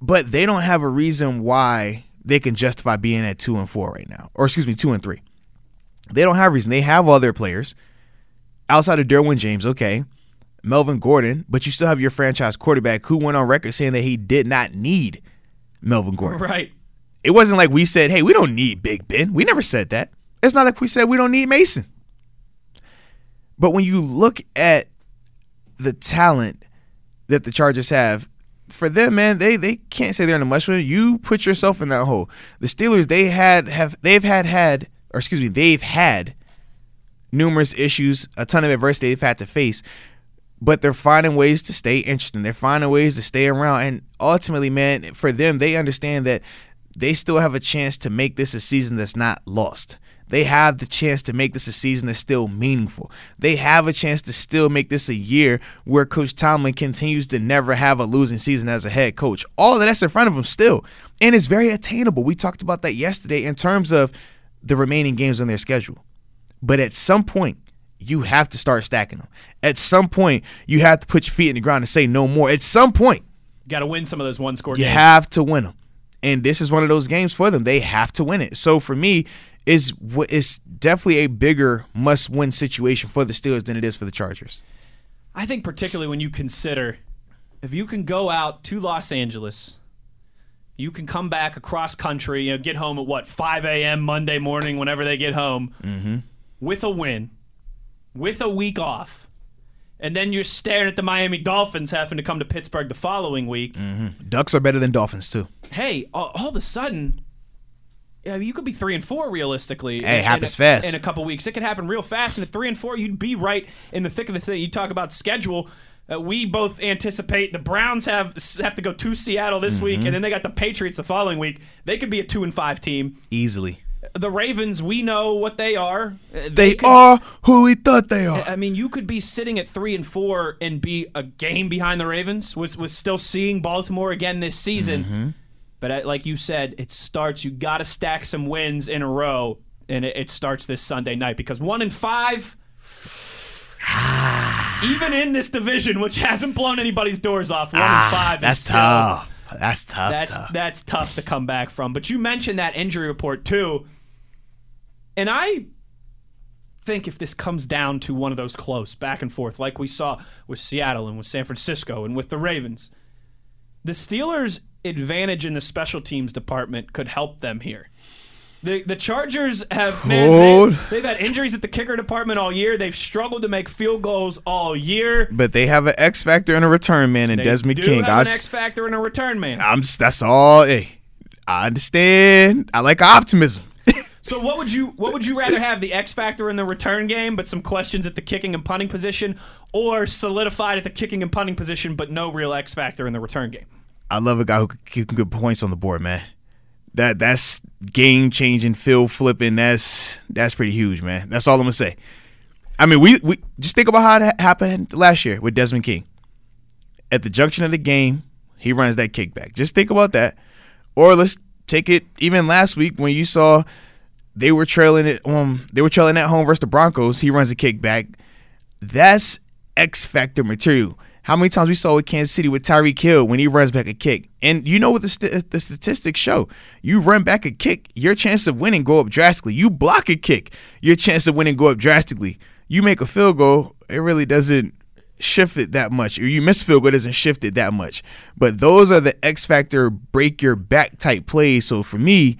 but they don't have a reason why they can justify being at two and four right now, or excuse me, two and three. They don't have a reason. They have all their players outside of Derwin James, okay, Melvin Gordon, but you still have your franchise quarterback who went on record saying that he did not need Melvin Gordon. right. It wasn't like we said, hey, we don't need Big Ben. We never said that. It's not like we said we don't need Mason. But when you look at the talent that the Chargers have, for them, man, they they can't say they're in a mushroom. You put yourself in that hole. The Steelers, they had have they've had had, or excuse me, they've had numerous issues, a ton of adversity they've had to face, but they're finding ways to stay interesting. They're finding ways to stay around, and ultimately, man, for them, they understand that they still have a chance to make this a season that's not lost. They have the chance to make this a season that's still meaningful. They have a chance to still make this a year where Coach Tomlin continues to never have a losing season as a head coach. All of that's in front of him still. And it's very attainable. We talked about that yesterday in terms of the remaining games on their schedule. But at some point, you have to start stacking them. At some point, you have to put your feet in the ground and say no more. At some point, you Got to win some of those one score you games. have to win them. And this is one of those games for them. They have to win it. So for me, is it's definitely a bigger must-win situation for the Steelers than it is for the Chargers. I think particularly when you consider if you can go out to Los Angeles, you can come back across country, you know, get home at what 5 a.m. Monday morning, whenever they get home, Mm-hmm. with a win, with a week off, and then you're staring at the Miami Dolphins having to come to Pittsburgh the following week. Mm. Ducks are better than Dolphins too. Hey, all, all of a sudden, You could be three and four realistically. Hey, in- happens in a, fast. in a couple weeks. It could happen real fast. And at three and four, you'd be right in the thick of the thing. You talk about schedule. Uh, we both anticipate the Browns have have to go to Seattle this week, Mm-hmm. and then they got the Patriots the following week. They could be a two and five team. Easily. The Ravens, we know what they are. Uh, They could- are who we thought they are. I mean, you could be sitting at three and four and be a game behind the Ravens, with with still seeing Baltimore again this season. Mm-hmm. But uh, like you said, it starts. You got to stack some wins in a row, and it, it starts this Sunday night because one in five. even in this division, which hasn't blown anybody's doors off, one in five Ah, That's is still, tough. That's tough. that's tough. that's tough to come back from. But you mentioned that injury report too, and I think if this comes down to one of those close back and forth, like we saw with Seattle and with San Francisco and with the Ravens, the Steelers' advantage in the special teams department could help them here. The, the Chargers have man, they, they've had injuries at the kicker department all year. They've struggled to make field goals all year. but they have an X factor and a return man in They Desmond do King. I have an X factor and a return man. I'm that's all. Hey, I understand. I like optimism. So what would you what would you rather have the X factor in the return game, but some questions at the kicking and punting position, or solidified at the kicking and punting position, but no real X factor in the return game? I love a guy who can get points on the board, man. That that's game changing, field flipping. That's that's pretty huge, man. That's all I'm gonna say. I mean, we we just think about how it happened last year with Desmond King. At the junction of the game, he runs that kickback. Just think about that. Or let's take it even last week when you saw they were trailing it. Um, they were trailing at home versus the Broncos. He runs a kickback. That's X factor material. How many times we saw with Kansas City with Tyreek Hill when he runs back a kick, and you know what the st- the statistics show: you run back a kick, your chance of winning go up drastically. You block a kick, your chance of winning go up drastically. You make a field goal, it really doesn't shift it that much, or you miss field goal it doesn't shift it that much. But those are the X factor break your back type plays. So for me,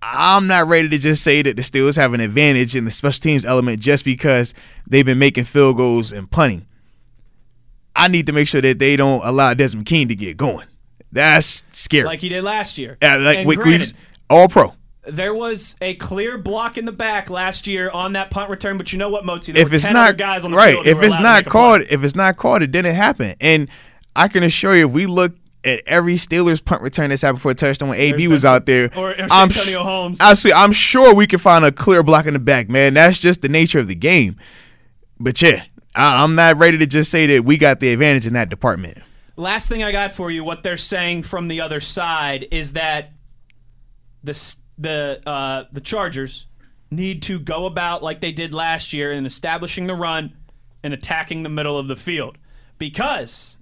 I'm not ready to just say that the Steelers have an advantage in the special teams element just because they've been making field goals and punting. I need to make sure that they don't allow Desmond King to get going. That's scary. Like he did last year. yeah, like And we, granted, all pro. there was a clear block in the back last year on that punt return, but you know what, Mozi? There If it's 10 not other guys on the right, if it's not called, if it's not called, it didn't happen. And I can assure you, if we look at every Steelers punt return that's happened for a touchdown when AB was out there, or- or I'm Santonio Holmes. Absolutely, I'm sure we can find a clear block in the back, man. That's just the nature of the game. But yeah, I'm not ready to just say that we got the advantage in that department. Last thing I got for you, what they're saying from the other side is that the the uh, the Chargers need to go about like they did last year in establishing the run and attacking the middle of the field because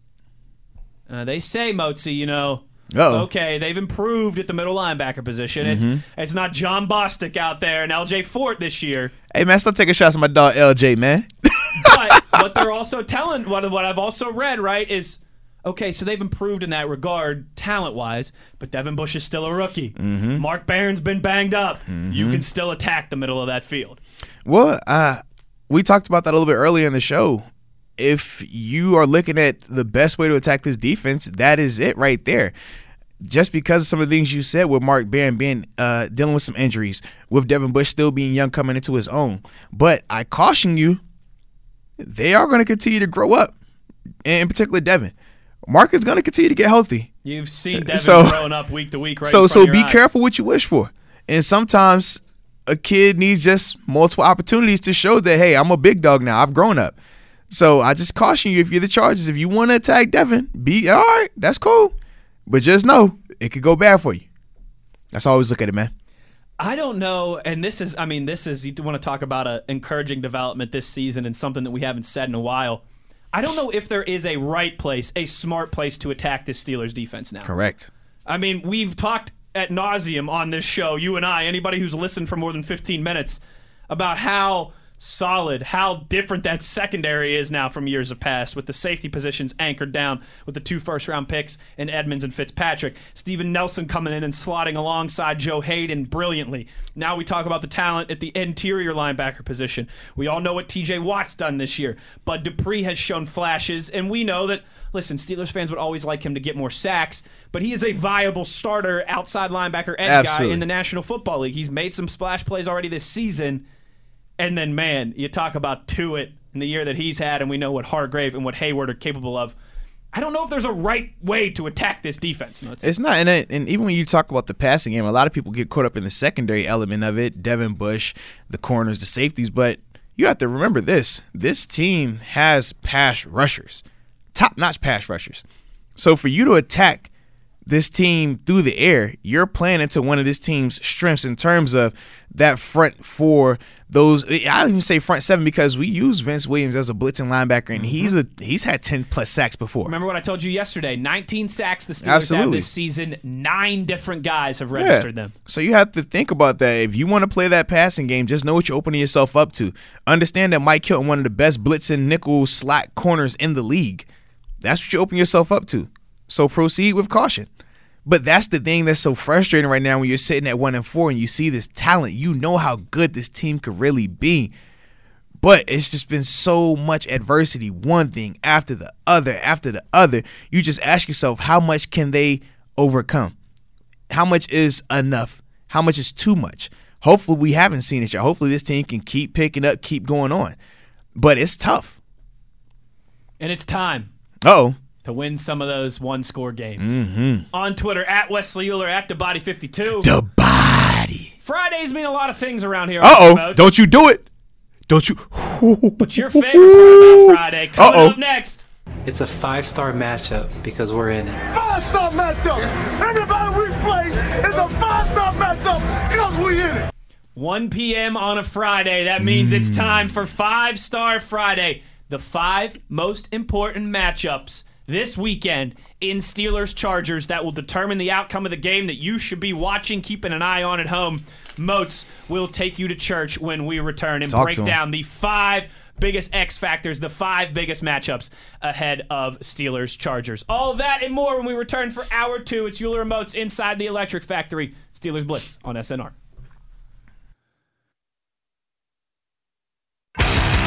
uh, they say Mozi, you know. Uh-oh. Okay, they've improved at the middle linebacker position. It's it's not Jon Bostic out there and L.J. Fort this year. Hey man, still taking shots at my dog LJ, man. but what they're also telling what what I've also read right is okay, so they've improved in that regard talent wise, but Devin Bush is still a rookie. Mm-hmm. Mark Barron's been banged up. You can still attack the middle of that field. Well, uh, we talked about that a little bit earlier in the show. If you are looking at the best way to attack this defense, that is it right there. Just because of some of the things you said with Mark Barron being uh, dealing with some injuries, with Devin Bush still being young coming into his own. But I caution you, they are going to continue to grow up. And in particular, Devin. Mark is going to continue to get healthy. You've seen Devin So- growing up week to week, right? so so be eyes. careful what you wish for. And sometimes a kid needs just multiple opportunities to show that hey, I'm a big dog now. I've grown up. So I just caution you if you're the Chargers, if you want to attack Devin, be all right. That's cool, but just know it could go bad for you. That's always look at it, man. I don't know, and this is, I mean, this is, you want to talk about a encouraging development this season and something that we haven't said in a while. I don't know if there is a right place, a smart place to attack this Steelers defense now. Correct. I mean, we've talked at nauseum on this show, you and I, anybody who's listened for more than 15 minutes, about how solid how different that secondary is now from years of past with the safety positions anchored down with the two first round picks in Edmunds and Fitzpatrick. Steven Nelson coming in and slotting alongside Joe Haden brilliantly. Now we talk about the talent at the interior linebacker position. We all know what TJ Watt's done this year. Bud Dupree has shown flashes, and we know that, listen, Steelers fans would always like him to get more sacks, but he is a viable starter outside linebacker edge guy in the National Football League. He's made some splash plays already this season. And then, man, you talk about Tuitt in the year that he's had, and we know what Hargrave and what Heyward are capable of. I don't know if there's a right way to attack this defense. No, it's- It's not, and, it- and even when you talk about the passing game, a lot of people get caught up in the secondary element of it. Devin Bush, the corners, the safeties, but you have to remember this: this team has pass rushers, top-notch pass rushers. So for you to attack this team through the air, you're playing into one of this team's strengths in terms of that front four. Those I don't even say front seven because we use Vince Williams as a blitzing linebacker, and he's mm-hmm. a he's had ten plus sacks before. Remember what I told you yesterday? 19 sacks the Steelers have this season. Nine different guys have registered them. So you have to think about that. If you want to play that passing game, just know what you're opening yourself up to. Understand that Mike Hilton, one of the best blitzing nickel slot corners in the league. That's what you open yourself up to. So proceed with caution. But that's the thing that's so frustrating right now when you're sitting at one and four and you see this talent. You know how good this team could really be. But it's just been so much adversity, one thing after the other, after the other. You just ask yourself, how much can they overcome? How much is enough? How much is too much? Hopefully, we haven't seen it yet. Hopefully, this team can keep picking up, keep going on. But it's tough. And it's time Oh, to win some of those one score games. On Twitter, at Wesley Uhler, at the Body 52. the body. Fridays mean a lot of things around here. Uh oh, don't you do it. Don't you. What's your favorite part about Friday? Coming Uh-oh. up next. It's a five star matchup because we're in it. Five-star matchup. Everybody we play is a five-star matchup because we're in it. 1 p.m. on a Friday. That means it's time for Five Star Friday. The five most important matchups this weekend in Steelers Chargers that will determine the outcome of the game that you should be watching, keeping an eye on at home. Moats will take you to church when we return and Talk break down the five biggest X factors, the five biggest matchups ahead of Steelers Chargers. All that and more when we return for hour two. It's Uhler and Moats inside the Electric Factory. Steelers Blitz on SNR.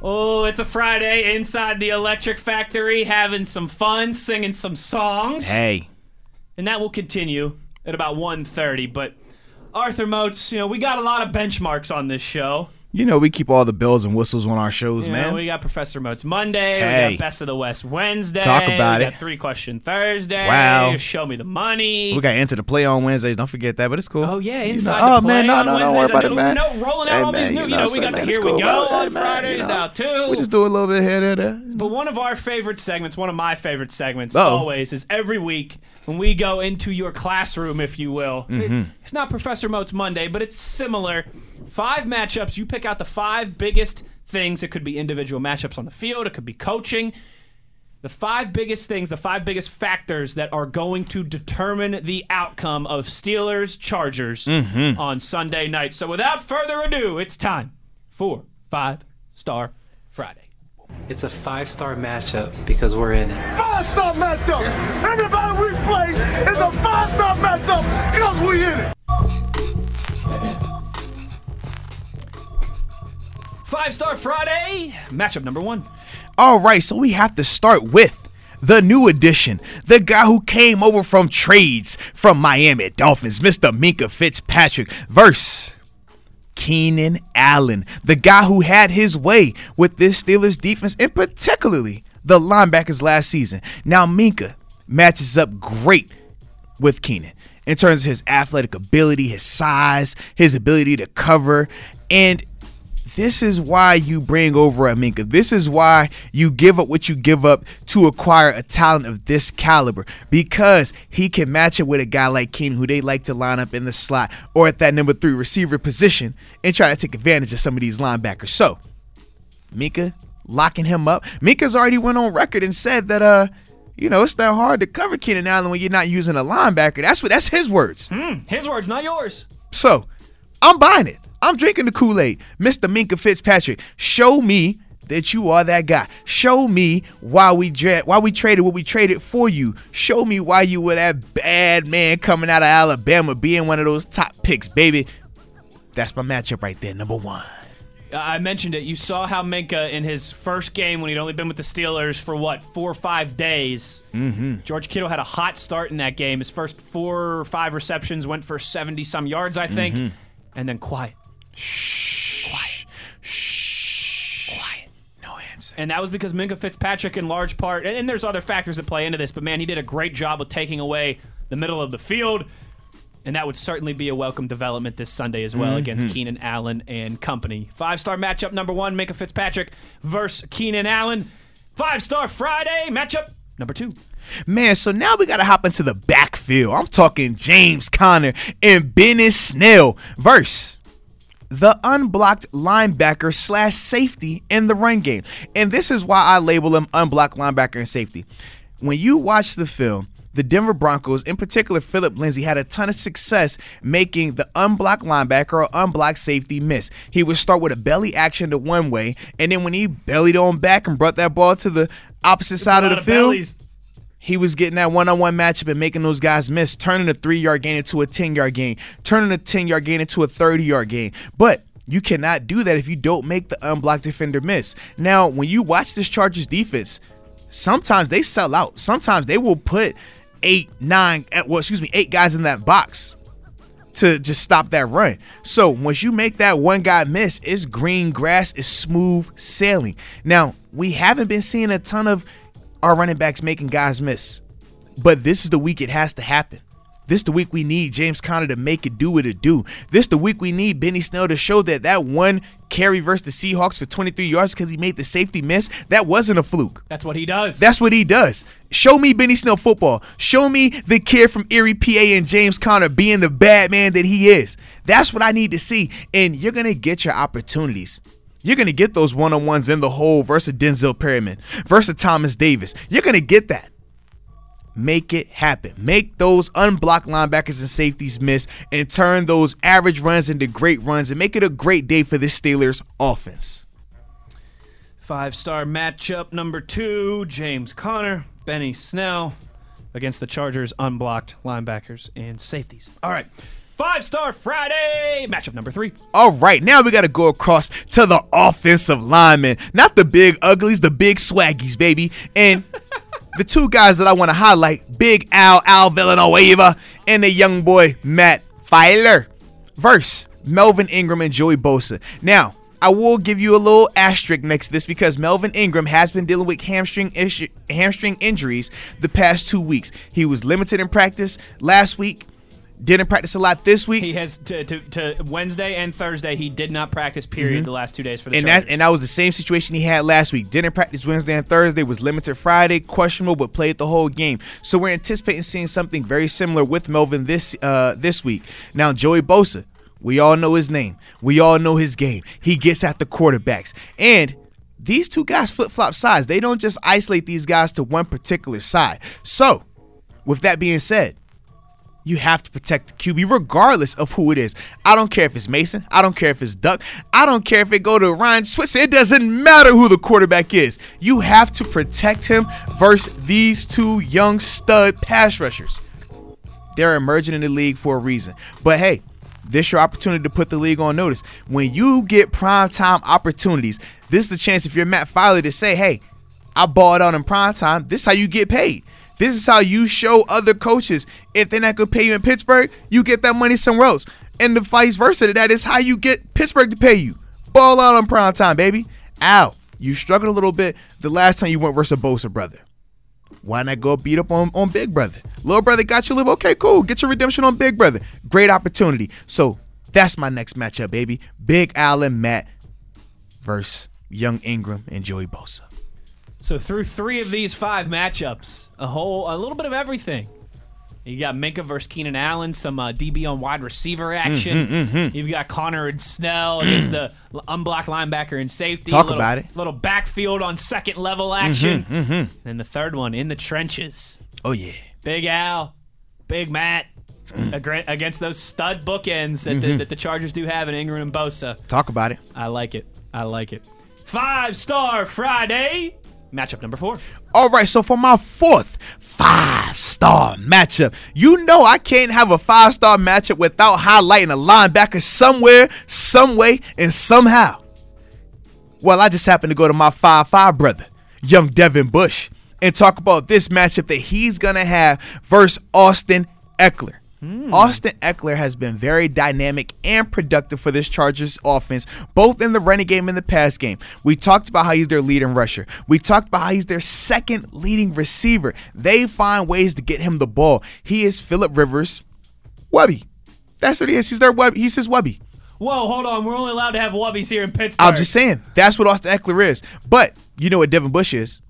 Oh, it's a Friday inside the Electric Factory, having some fun, singing some songs. Hey. And that will continue at about 1.30. But Arthur Moats, you know, we got a lot of benchmarks on this show. You know, we keep all the bells and whistles on our shows, You man. know, we got Professor Moats Monday, we got Best of the West Wednesday. Talk about we it. got Three Question Thursday. Wow. Show me the money. we got into the play on Wednesdays. Don't forget that, but it's cool. Oh yeah, You know- inside oh man, no, on no, Wednesdays. don't worry about it, man. No, rolling out Hey, all these man, new. You know, we so, got the Here it's We cool, Go on Hey, man, Fridays you know, now too. We just do a little bit here and there. But one of our favorite segments, one of my favorite segments, Uh-oh. always is every week when we go into your classroom, if you will. Mm-hmm. It- it's not Professor Moats Monday, but it's similar. Five matchups. You pick out the five biggest things. It could be individual matchups on the field. It could be coaching. The five biggest things, the five biggest factors that are going to determine the outcome of Steelers Chargers Mm-hmm. on Sunday night. So without further ado, it's time for Five Star Friday. It's a five star matchup because we're in it. Five-star matchup. Everybody we play is a five-star matchup because we're in it. Five Star Friday, matchup number one. All right, so we have to start with the new addition, the guy who came over from trades from Miami Dolphins, Mr. Minkah Fitzpatrick, versus Keenan Allen, the guy who had his way with this Steelers defense, and particularly the linebackers last season. Now Minkah matches up great with Keenan. in terms of his athletic ability, his size, his ability to cover. And this is why you bring over a Minkah. This is why you give up what you give up to acquire a talent of this caliber because he can match it with a guy like Keenan who they like to line up in the slot or at that number three receiver position and try to take advantage of some of these linebackers. So, Minkah locking him up. Minkah's already went on record and said that uh you know, it's not hard to cover Keenan Allen when you're not using a linebacker. That's what that's his words. His words, not yours. So I'm buying it. I'm drinking the Kool Aid. Mr. Minkah Fitzpatrick, show me that you are that guy. Show me why we dra- why we traded what we traded for you. Show me why you were that bad man coming out of Alabama, being one of those top picks, baby. That's my matchup right there, number one. I mentioned it. You saw how Minkah in his first game when he'd only been with the Steelers for what four or five days. Mm-hmm. George Kittle had a hot start in that game. His first four or five receptions went for seventy some yards, I think, and then quiet, quiet, quiet. No answer. And that was because Minkah Fitzpatrick, in large part, and, and there's other factors that play into this, but man, he did a great job of taking away the middle of the field. And that would certainly be a welcome development this Sunday as well against mm-hmm. Keenan Allen and company. Five star matchup number one, Minkah Fitzpatrick versus Keenan Allen. Five star Friday matchup number two. Man, so now we gotta hop into the backfield. I'm talking James Conner and Benny Snell verse the unblocked linebacker slash safety in the run game. And this is why I label him unblocked linebacker and safety. When you watch the film, the Denver Broncos, in particular Phillip Lindsay, had a ton of success making the unblocked linebacker or unblocked safety miss. He would start with a belly action to one way, and then when he bellied on back and brought that ball to the opposite side of the field, bellies. He was getting that one-on-one matchup and making those guys miss, turning a three-yard gain into a ten-yard gain, turning a ten-yard gain into a thirty-yard gain. But you cannot do that if you don't make the unblocked defender miss. Now, when you watch this Chargers defense, sometimes they sell out. Sometimes they will put eight, nine, eh, well, excuse me, eight guys in that box to just stop that run. So once you make that one guy miss, it's green grass, it's smooth sailing. Now, we haven't been seeing a ton of our running backs making guys miss, but this is the week it has to happen. This the week we need James Conner to make it do what it do. This the week we need Benny Snell to show that that one carry versus the Seahawks for 23 yards because he made the safety miss, that wasn't a fluke. That's what he does. That's what he does. Show me Benny Snell football. Show me the kid from Erie, PA, and James Conner being the bad man that he is. That's what I need to see. And you're gonna get your opportunities. You're gonna get those one-on-ones in the hole versus Denzel Perryman, versus Thomas Davis. You're gonna get that. Make it happen. Make those unblocked linebackers and safeties miss and turn those average runs into great runs and make it a great day for this Steelers offense. Five star matchup number two James Conner, Benny Snell against the Chargers unblocked linebackers and safeties. All right. Five star Friday matchup number three. All right, now we got to go across to the offensive linemen. Not the big uglies, the big swaggies, baby. And the two guys that I want to highlight Big Al, Al Villanueva, and the young boy, Matt Feiler. Verse Melvin Ingram and Joey Bosa. Now, I will give you a little asterisk next to this because Melvin Ingram has been dealing with hamstring issue, hamstring injuries the past two weeks. He was limited in practice last week, didn't practice a lot this week. He has to, to, to Wednesday and Thursday. He did not practice. Period. The last two days for the and Chargers. that and that was the same situation he had last week. Didn't practice Wednesday and Thursday. Was limited Friday, questionable, but played the whole game. So we're anticipating seeing something very similar with Melvin this uh, this week. Now Joey Bosa, we all know his name. We all know his game. He gets at the quarterbacks and. These two guys flip flop sides. They don't just isolate these guys to one particular side. So, with that being said, you have to protect the QB regardless of who it is. I don't care if it's Mason. I don't care if it's Duck. I don't care if it go to Ryan Switzer. It doesn't matter who the quarterback is. You have to protect him versus these two young stud pass rushers. They're emerging in the league for a reason. But hey, this your opportunity to put the league on notice. When you get prime time opportunities, this is the chance if you're Matt Feiler to say, hey, I balled out in prime time. This is how you get paid. This is how you show other coaches if they're not gonna pay you in Pittsburgh, you get that money somewhere else. And the vice versa to that is how you get Pittsburgh to pay you. Ball out on prime time, baby. Ow. You struggled a little bit the last time you went versus Bosa brother. Why not go beat up on, on Big Brother? Little brother got you live. Okay, cool. Get your redemption on Big Brother. Great opportunity. So that's my next matchup, baby. Big Allen Matt versus Young Ingram and Joey Bosa. So through three of these five matchups, a whole, a little bit of everything. You got Minkah versus Keenan Allen, some uh, DB on wide receiver mm-hmm, action. Mm-hmm, You've got Conner and Snell against the unblocked linebacker and safety. Talk little, about it. Little backfield on second level mm-hmm, action. And then the third one in the trenches. Oh yeah. Big Al, Big Matt against those stud bookends that, the, that the Chargers do have in Ingram and Bosa. Talk about it. I like it. I like it. Five Star Friday. Matchup number four. All right, so for my fourth five star matchup, you know I can't have a five star matchup without highlighting a linebacker somewhere, some way, and somehow. Well, I just happened to go to my 5 5 brother, young Devin Bush, and talk about this matchup that he's to have versus Austin Ekeler. Hmm. Austin Ekeler has been very dynamic and productive for this Chargers offense, both in the running game and the pass game. We talked about how he's their leading rusher. We talked about how he's their second leading receiver. They find ways to get him the ball. He is Philip Rivers, Webby. That's what he is. He's their Webby. He's his Webby. Whoa, hold on. We're only allowed to have Wubbies here in Pittsburgh. I'm just saying that's what Austin Ekeler is. But you know what Devin Bush is?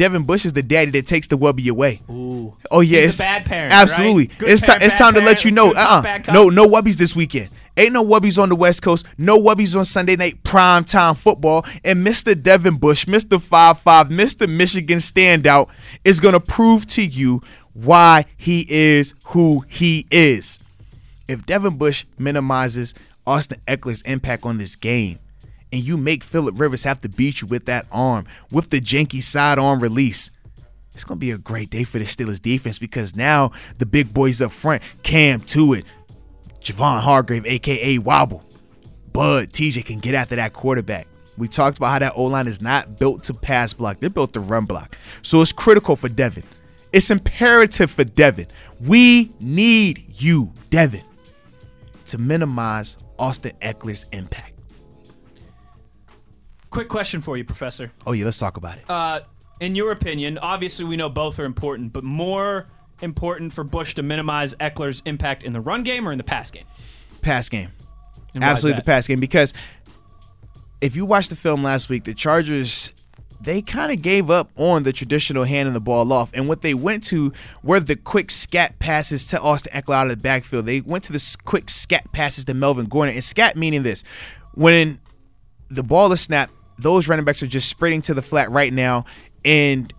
Devin Bush is the daddy that takes the Wubby away. Ooh. Oh yeah, He's it's bad parent, Absolutely, right? It's time. parent, It's bad time to let you know. Uh, bad uh no, no Wubbies this weekend. Ain't no Wubbies on the West Coast. No Wubbies on Sunday night prime time football. And Mr. Devin Bush, Mr. Five Five, Mr. Michigan standout is gonna prove to you why he is who he is. If Devin Bush minimizes Austin Ekeler's impact on this game, and you make Philip Rivers have to beat you with that arm, with the janky sidearm release, it's gonna be a great day for the Steelers defense because now the big boys up front, Cam Tuitt, Javon Hargrave, aka Wobble, Bud, TJ can get after that quarterback. We talked about how that O line is not built to pass block; they're built to run block. So it's critical for Devin. It's imperative for Devin. We need you, Devin, to minimize Austin Ekeler's impact. Quick question for you, Professor. Oh yeah, let's talk about it. Uh, in your opinion, obviously we know both are important, but more important for Bush to minimize Ekeler's impact in the run game or in the pass game? pass game. Absolutely the pass game because if you watched the film last week, the Chargers they kind of gave up on the traditional handing the ball off, and what they went to were the quick scat passes to Austin Ekeler out of the backfield. They went to the quick scat passes to Melvin Gordon, and scat meaning this: when the ball is snapped, those running backs are just sprinting to the flat right now, and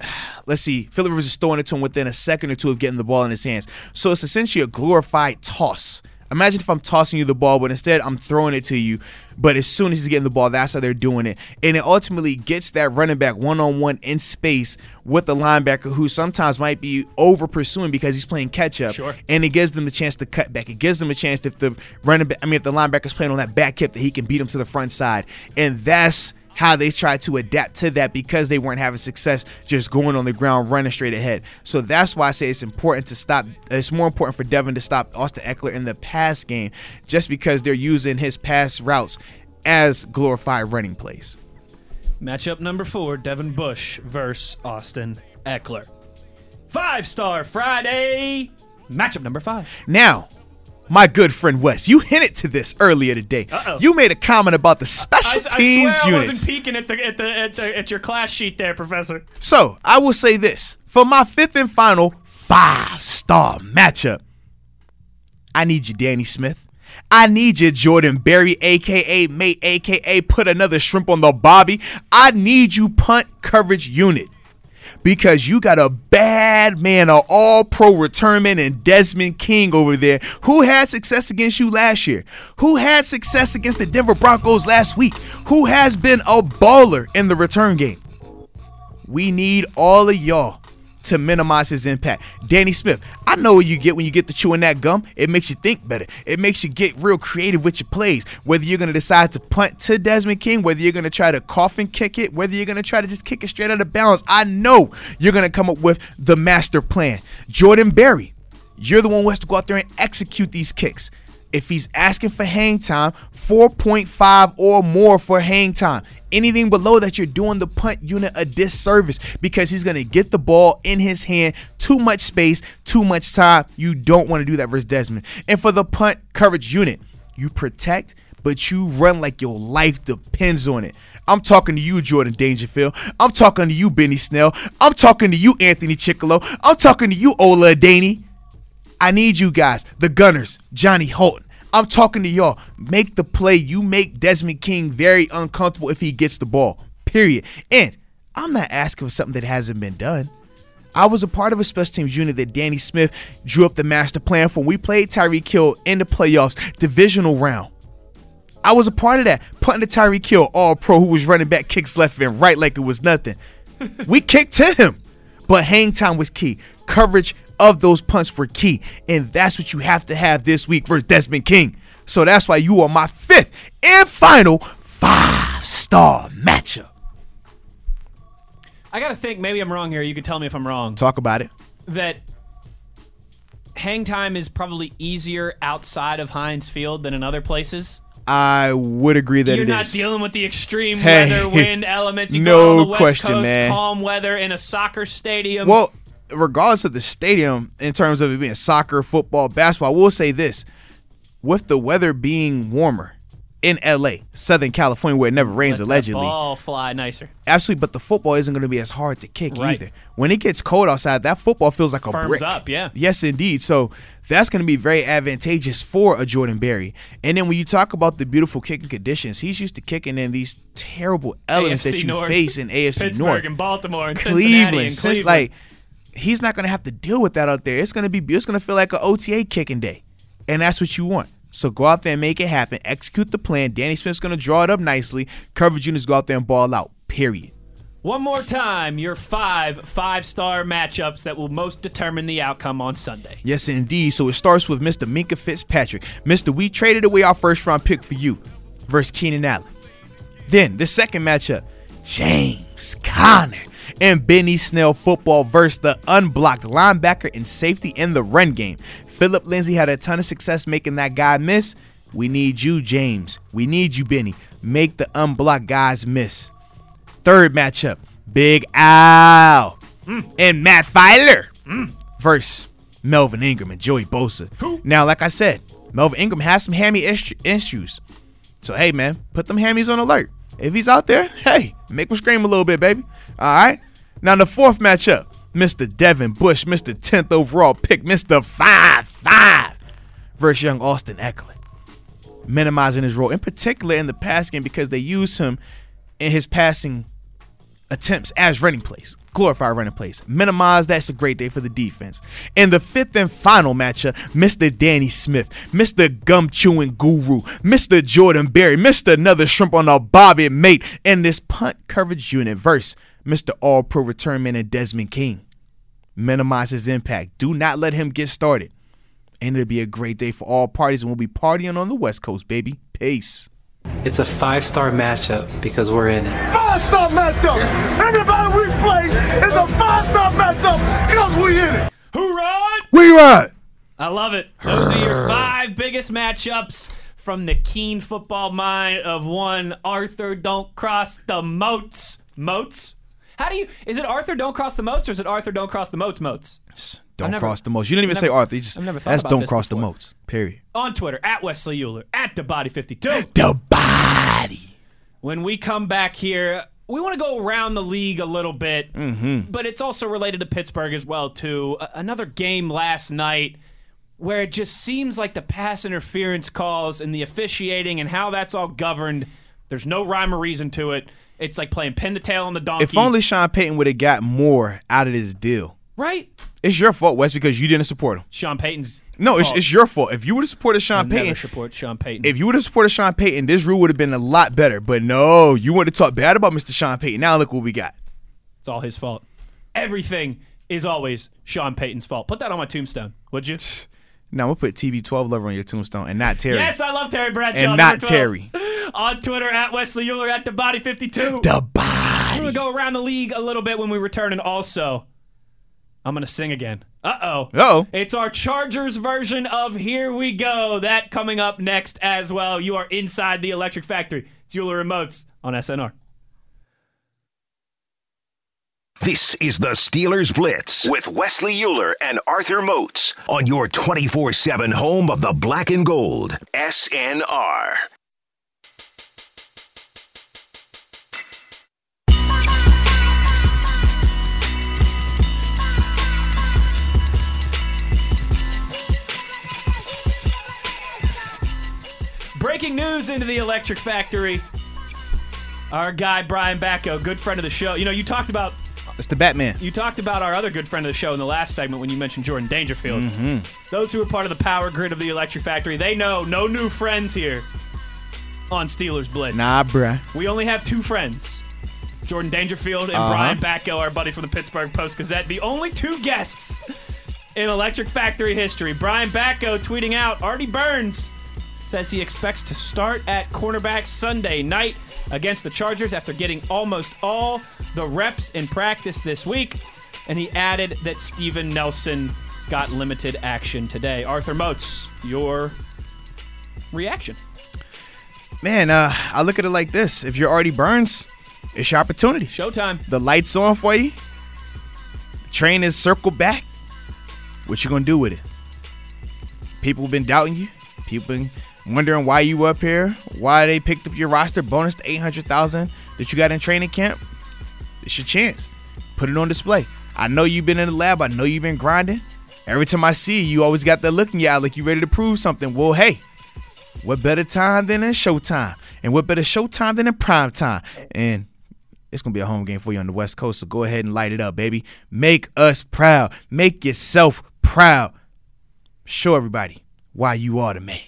let's see, Philip Rivers is throwing it to him within a second or two of getting the ball in his hands. So it's essentially a glorified toss. Imagine if I'm tossing you the ball, but instead I'm throwing it to you. But as soon as he's getting the ball, that's how they're doing it. And it ultimately gets that running back one on one in space with the linebacker who sometimes might be over pursuing because he's playing catch up. Sure. And it gives them the chance to cut back. It gives them a chance if the running back, I mean, if the linebacker's playing on that back hip, that he can beat him to the front side. And that's how they tried to adapt to that because they weren't having success just going on the ground running straight ahead. So that's why I say it's important to stop. It's more important for Devin to stop Austin Ekeler in the pass game just because they're using his pass routes as glorified running plays. Matchup number four Devin Bush versus Austin Ekeler. Five Star Friday. Matchup number five. Now, my good friend Wes, you hinted to this earlier today. Uh-oh. You made a comment about the I, special I teams swear I units. wasn't peeking at the, at, the, at, the, at your class sheet there, Professor. So I will say this for my fifth and final five star matchup. I need you, Danny Smith. I need you, Jordan Berry, aka mate, aka put another shrimp on the bobby. I need you, punt coverage unit. Because you got a bad man, an all pro returnman, and Desmond King over there who had success against you last year, who had success against the Denver Broncos last week, who has been a baller in the return game. We need all of y'all to minimize his impact. Danny Smith, I know what you get when you get to chewing that gum. It makes you think better. It makes you get real creative with your plays. Whether you're going to decide to punt to Desmond King, whether you're going to try to coffin kick it, whether you're going to try to just kick it straight out of bounds, I know you're going to come up with the master plan. Jordan Berry, you're the one who has to go out there and execute these kicks. If he's asking for hang time, 4.5 or more for hang time. Anything below that, you're doing the punt unit a disservice because he's going to get the ball in his hand. Too much space, too much time. You don't want to do that versus Desmond. And for the punt coverage unit, you protect, but you run like your life depends on it. I'm talking to you, Jordan Dangerfield. I'm talking to you, Benny Snell. I'm talking to you, Anthony Chickillo. I'm talking to you, Ola Adeniyi. I need you guys, the Gunners, Johnny Holton. I'm talking to y'all. Make the play. You make Desmond King very uncomfortable if he gets the ball. Period. And I'm not asking for something that hasn't been done. I was a part of a special teams unit that Danny Smith drew up the master plan for. We played Tyreek Hill in the playoffs, divisional round. I was a part of that. Putting the Tyreek Hill, all pro, who was running back, kicks left and right like it was nothing. we kicked to him, but hang time was key. Coverage of those punts were key, and that's what you have to have this week versus Desmond King. So that's why you are my fifth and final five star matchup. I gotta think. Maybe I'm wrong here. You could tell me if I'm wrong. Talk about it. That hang time is probably easier outside of Heinz Field than in other places. I would agree that You're not is. dealing with the extreme Hey. weather, wind elements. You No go on the West question, Coast, man. calm weather in a soccer stadium. Well, regardless of the stadium, in terms of it being soccer, football, basketball, I will say this: with the weather being warmer in LA, Southern California, where it never rains lets allegedly, that ball fly nicer. absolutely. But the football isn't going to be as hard to kick Right. either. When it gets cold outside, that football feels like a Firms brick. up, yeah. Yes, indeed. So that's going to be very advantageous for a Jordan Berry. And then when you talk about the beautiful kicking conditions, he's used to kicking in these terrible elements AFC that you North, face in AFC Pittsburgh North. and Baltimore and Cincinnati Cleveland, since Cleveland. like he's not gonna have to deal with that out there. It's gonna be it's gonna feel like an OTA kicking day, and that's what you want. So go out there and make it happen. Execute the plan. Danny Smith's gonna draw it up nicely. Coverage units go out there and ball out. Period. One more time, your five five-star matchups that will most determine the outcome on Sunday. Yes, indeed. So it starts with Mr. Minkah Fitzpatrick. Mr. We traded away our first round pick for you versus Keenan Allen. Then the second matchup, James Conner and Benny Snell football versus the unblocked linebacker and safety in the run game. Phillip Lindsay had a ton of success making that guy miss. We need you, James. We need you, Benny. Make the unblocked guys miss. Third matchup, Big Al mm. and Matt Feiler mm. versus Melvin Ingram and Joey Bosa. Now, like I said, Melvin Ingram has some hammy issues. So, hey, man, put them hammies on alert. If he's out there, hey, make him scream a little bit, baby. All right? Now, the fourth matchup, Mr. Devin Bush, Mr. 10th overall pick, Mr. 5-5 versus young Austin Ekeler minimizing his role, in particular in the pass game, because they use him in his passing attempts as running plays, glorified running plays. Minimize that's a great day for the defense. And the fifth and final matchup, Mr. Danny Smith, Mr. Gum Chewing Guru, Mr. Jordan Berry, Mr. Another Shrimp on a Bobby Mate, and this punt coverage unit verse, Mr. All Pro Return Man and Desmond King. Minimize his impact. Do not let him get started. And it'll be a great day for all parties, and we'll be partying on the West Coast, baby. Peace. It's a five star matchup because we're in it. Five star matchup. Anybody we play is a five star matchup because we're in it. Hoorah! Where you at? I love it. Those are your five biggest matchups from the keen football mind of one Arthur Don't Cross the Moats. Moats? How do you is it Arthur Don't Cross the Moats or is it Arthur Don't Cross the Moats Moats? Don't never- cross the moats. You didn't even I've say Arthur. You just, I've never thought that's about don't this cross the moats. Period. On Twitter, at Wesley Uhler, at the Body 52. The body. when we come back here, we want to go around the league a little bit, mm-hmm. but it's also related to Pittsburgh as well too. Another game last night where it just seems like the pass interference calls and the officiating and how that's all governed. There's no rhyme or reason to it. It's like playing pin the tail on the donkey. If only Sean Payton would have got more out of this deal. right? It's your fault, Wes, because you didn't support him. Sean Payton's No, it's, it's your fault. If you would have supported Sean Never Payton, support Sean Payton. if you would have supported Sean Payton, this rule would have been a lot better. But no, you want to talk bad about Mr. Sean Payton. Now look what we got. it's all his fault. Everything is always Sean Payton's fault. Put that on my tombstone, would you? Now we'll put TB12 lover on your tombstone and not Terry. Yes, I love Terry Bradshaw. and not Terry. On Twitter, at Wesley Uhler, at the Body 52. The We're body. going to go around the league a little bit when we return, and also I'm going to sing again. Uh oh. Uh-oh. It's our Chargers version of Here We Go. That coming up next as well. You are inside the Electric Factory. It's Uhler Remotes on SNR. This is the Steelers Blitz with Wesley Uhler and Arthur Moats on your 24 7 home of the black and gold. SNR. Breaking news into the Electric Factory. Our guy Brian Batko, good friend of the show. You know, you talked about It's the Batman. you talked about our other good friend of the show in the last segment when you mentioned Jordan Dangerfield. Mm-hmm. Those who are part of the power grid of the Electric Factory, they know no new friends here on Steelers Blitz. Nah, bruh. We only have two friends. Jordan Dangerfield and Uh-huh. Brian Batko, our buddy from the Pittsburgh Post Gazette, the only two guests in Electric Factory history. Brian Batko tweeting out Artie Burns says he expects to start at cornerback Sunday night against the Chargers after getting almost all the reps in practice this week. And he added that Steven Nelson got limited action today. Arthur Moats, your reaction. Man, uh, I look at it like this. If you're Artie Burns, it's your opportunity. Showtime. The lights on for you. The train is circled back. What you gonna do with it? People been doubting you. People been wondering why you up here, why they picked up your roster bonus to eight hundred thousand that you got in training camp. It's your chance. Put it on display. I know you've been in the lab. I know you've been grinding. Every time I see you, you always got that look in your eye like you ready to prove something. Well, hey, what better time than in showtime? And what better showtime than in prime time? And it's gonna be a home game for you on the West Coast, so go ahead and light it up, baby. Make us proud. Make yourself proud. Show everybody why you are the man.